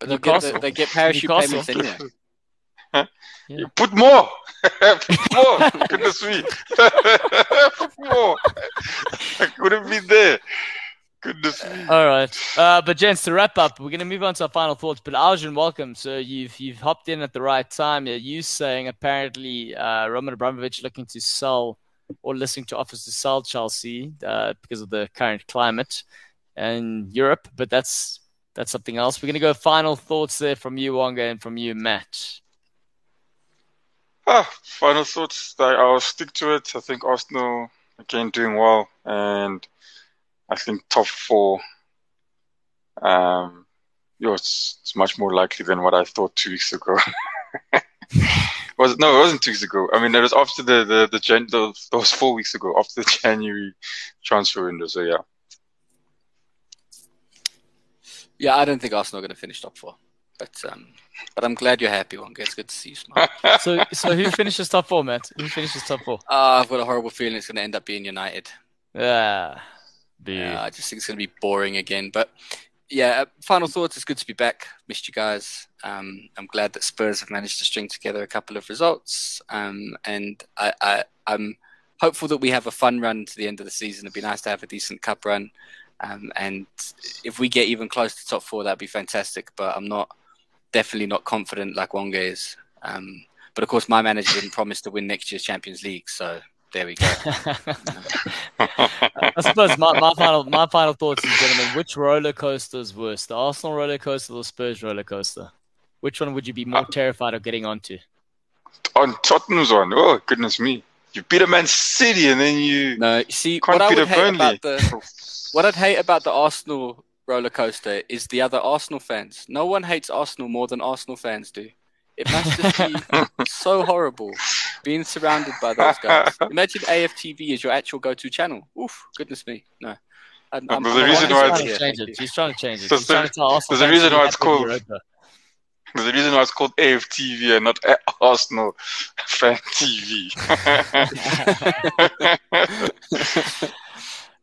they'll get, Newcastle. they, they get parachute Newcastle. payments anyway. (laughs) Yeah. You Put more, (laughs) put more. Goodness me, (laughs) put more. I couldn't be there. Goodness me. All right, uh, but gents, to wrap up, we're going to move on to our final thoughts. But Arjun, welcome. So you've you've hopped in at the right time. Yeah, You saying apparently uh, Roman Abramovich looking to sell or listening to offers to sell Chelsea uh, because of the current climate in Europe. But that's that's something else. We're going to go final thoughts there from you, Wonga, and from you, Matt. Ah, final thoughts. I'll stick to it. I think Arsenal again doing well, and I think top four. Um, you know, it's, it's much more likely than what I thought two weeks ago. (laughs) (laughs) was no, it wasn't two weeks ago. I mean, it was after the the the Jan, those, those four weeks ago, after the (laughs) January transfer window. So yeah, Yeah, I don't think Arsenal are going to finish top four, but um, but I'm glad you're happy, Wonga. It's good to see you smile. (laughs) So so who finishes top four, Matt? Who finishes top four? Ah, I've got a horrible feeling it's going to end up being United. Yeah. Yeah, I just think it's going to be boring again. But yeah, uh, final thoughts. It's good to be back. Missed you guys. Um, I'm glad that Spurs have managed to string together a couple of results. Um, and I, I'm hopeful that we have a fun run to the end of the season. It'd be nice to have a decent cup run. Um, and if we get even close to top four, that'd be fantastic. But I'm not definitely not confident like Wonga is. Um, but of course, my manager didn't promise to win next year's Champions League, so there we go. (laughs) I suppose my, my final my final thoughts, gentlemen, which roller coaster is worse, the Arsenal roller coaster or the Spurs roller coaster? Which one would you be more uh, terrified of getting onto? on Tottenham's one. Oh goodness me, you beat a Man City, and then you No, see, Can't what I would hate Burnley. about the (laughs) oh. what I'd hate about the Arsenal roller coaster is the other Arsenal fans. No one hates Arsenal more than Arsenal fans do. It must just be (laughs) so horrible being surrounded by those guys. (laughs) Imagine AFTV as your actual go-to channel. Oof, goodness me, no. I'm, I'm, There's a I'm reason He's why trying it's- to change it. He's trying to change it. There's He's trying to tell there's a reason why it's called- Europa. There's a reason why it's called AFTV and not Arsenal Fan TV. (laughs)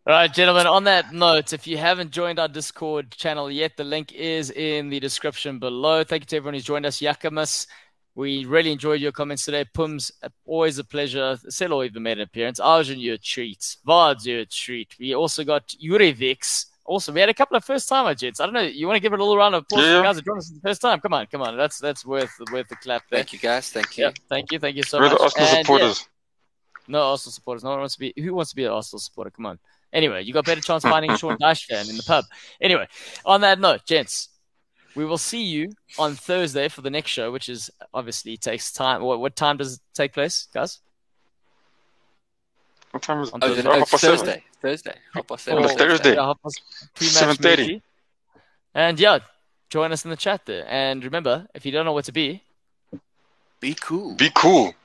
Right, gentlemen, on that note, if you haven't joined our Discord channel yet, the link is in the description below. Thank you to everyone who's joined us. Yakamas, We really enjoyed your comments today. Pums, always a pleasure. Selo even made an appearance. Arjun, you're a treat. Vard, you a treat. We also got Urevix. Also, we had a couple of first timer jets. I don't know. You want to give it a little round of applause Yeah. for the guys that joined us for the first time? Come on, come on. That's that's worth worth the clap there. Thank you, guys. Thank you. Yeah, thank you, thank you so We're much. the Arsenal And, yeah, supporters. no Arsenal supporters. No one wants to be. Who wants to be an Arsenal supporter? Come on. Anyway, you got better chance finding a (laughs) Sean Dyche fan in the pub. Anyway, on that note, gents, we will see you on Thursday for the next show, which is obviously takes time. What, what time does it take place, guys? What time is it? On Oh, Thursday. then, oh, Half past seven. Thursday. Thursday. Half past On the Thursday. Yeah, half past- 7:30. And yeah, join us in the chat there. And remember, if you don't know what to be, Be cool. Be cool.